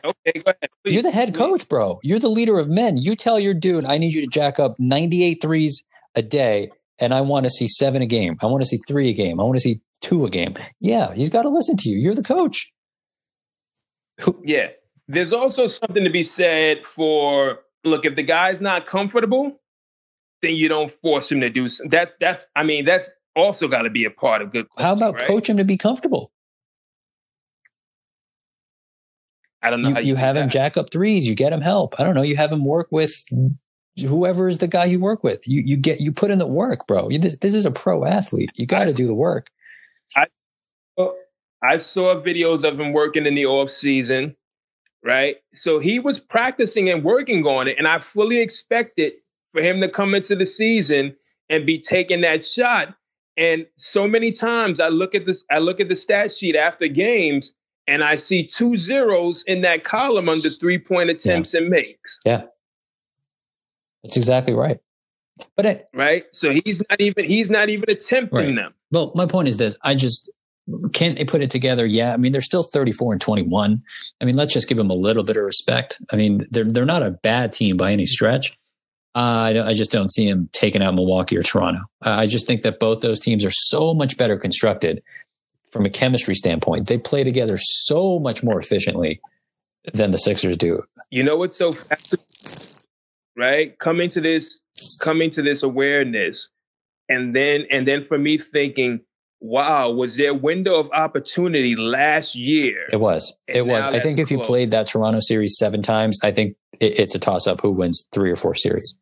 Okay, go ahead. please. You're the head coach, bro. You're the leader of men. You tell your dude, I need you to jack up 98 threes a day, and I want to see seven a game. I want to see three a game. I want to see two a game. Yeah, he's got to listen to you. You're the coach. Yeah. There's also something to be said for look, if the guy's not comfortable, then you don't force him to do something. That's that's I mean, that's also got to be a part of good coaching. How about right? coach him to be comfortable? I don't know you, how you, you, have him that. jack up threes. You get him help. I don't know. You have him work with whoever is the guy you work with. You you get you put in the work, bro. You, this, this is a pro athlete. You got to do the work. I I saw videos of him working in the off season, right? So he was practicing and working on it, and I fully expected for him to come into the season and be taking that shot. And so many times I look at this, I look at the stat sheet after games, and I see two zeros in that column under three point attempts yeah. and makes. Yeah, that's exactly right. But I, right, so he's not even he's not even attempting right. them. Well, my point is this: I just can't they put it together? Yeah, I mean they're still thirty four and twenty one. I mean let's just give them a little bit of respect. I mean they're they're not a bad team by any stretch. Uh, I, I just don't see them taking out Milwaukee or Toronto. Uh, I just think that both those teams are so much better constructed from a chemistry standpoint. They play together so much more efficiently than the Sixers do. You know what's so right? Coming to this, coming to this awareness, and then and then for me thinking, wow, was there a window of opportunity last year? It was. It was. I think if close. you played that Toronto series seven times, I think it, it's a toss up who wins three or four series.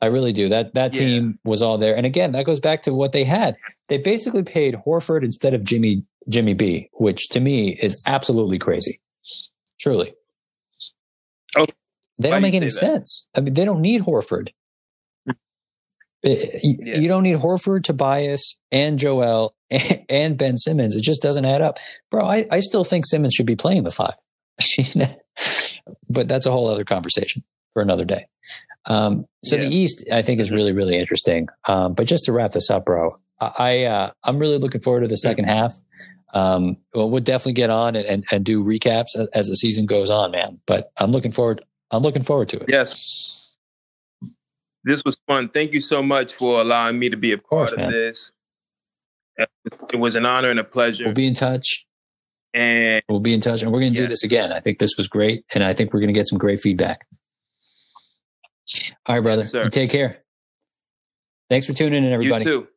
I really do. That that team was all there. And again, that goes back to what they had. They basically paid Horford instead of Jimmy Jimmy B, which to me is absolutely crazy. Truly. Oh, they don't make any sense. I mean, they don't need Horford. Yeah. You don't need Horford, Tobias, and Joel and, and, Ben Simmons. It just doesn't add up, bro. I, I still think Simmons should be playing the five, but that's a whole other conversation for another day. Um, so yeah. the East, I think, is really, really interesting. Um, but just to wrap this up, bro, I uh, I'm really looking forward to the 2nd half. Um, well, we'll definitely get on and, and, and do recaps as, the season goes on, man. But I'm looking forward. I'm looking forward to it. Yes, this was fun. Thank you so much for allowing me to be a part of, course, of this. Uh, it was an honor and a pleasure. We'll be in touch. And we'll be in touch, and we're going to yes. do this again. I think this was great, and I think we're going to get some great feedback. All right, brother. Yes, take care. Thanks for tuning in, everybody. You too.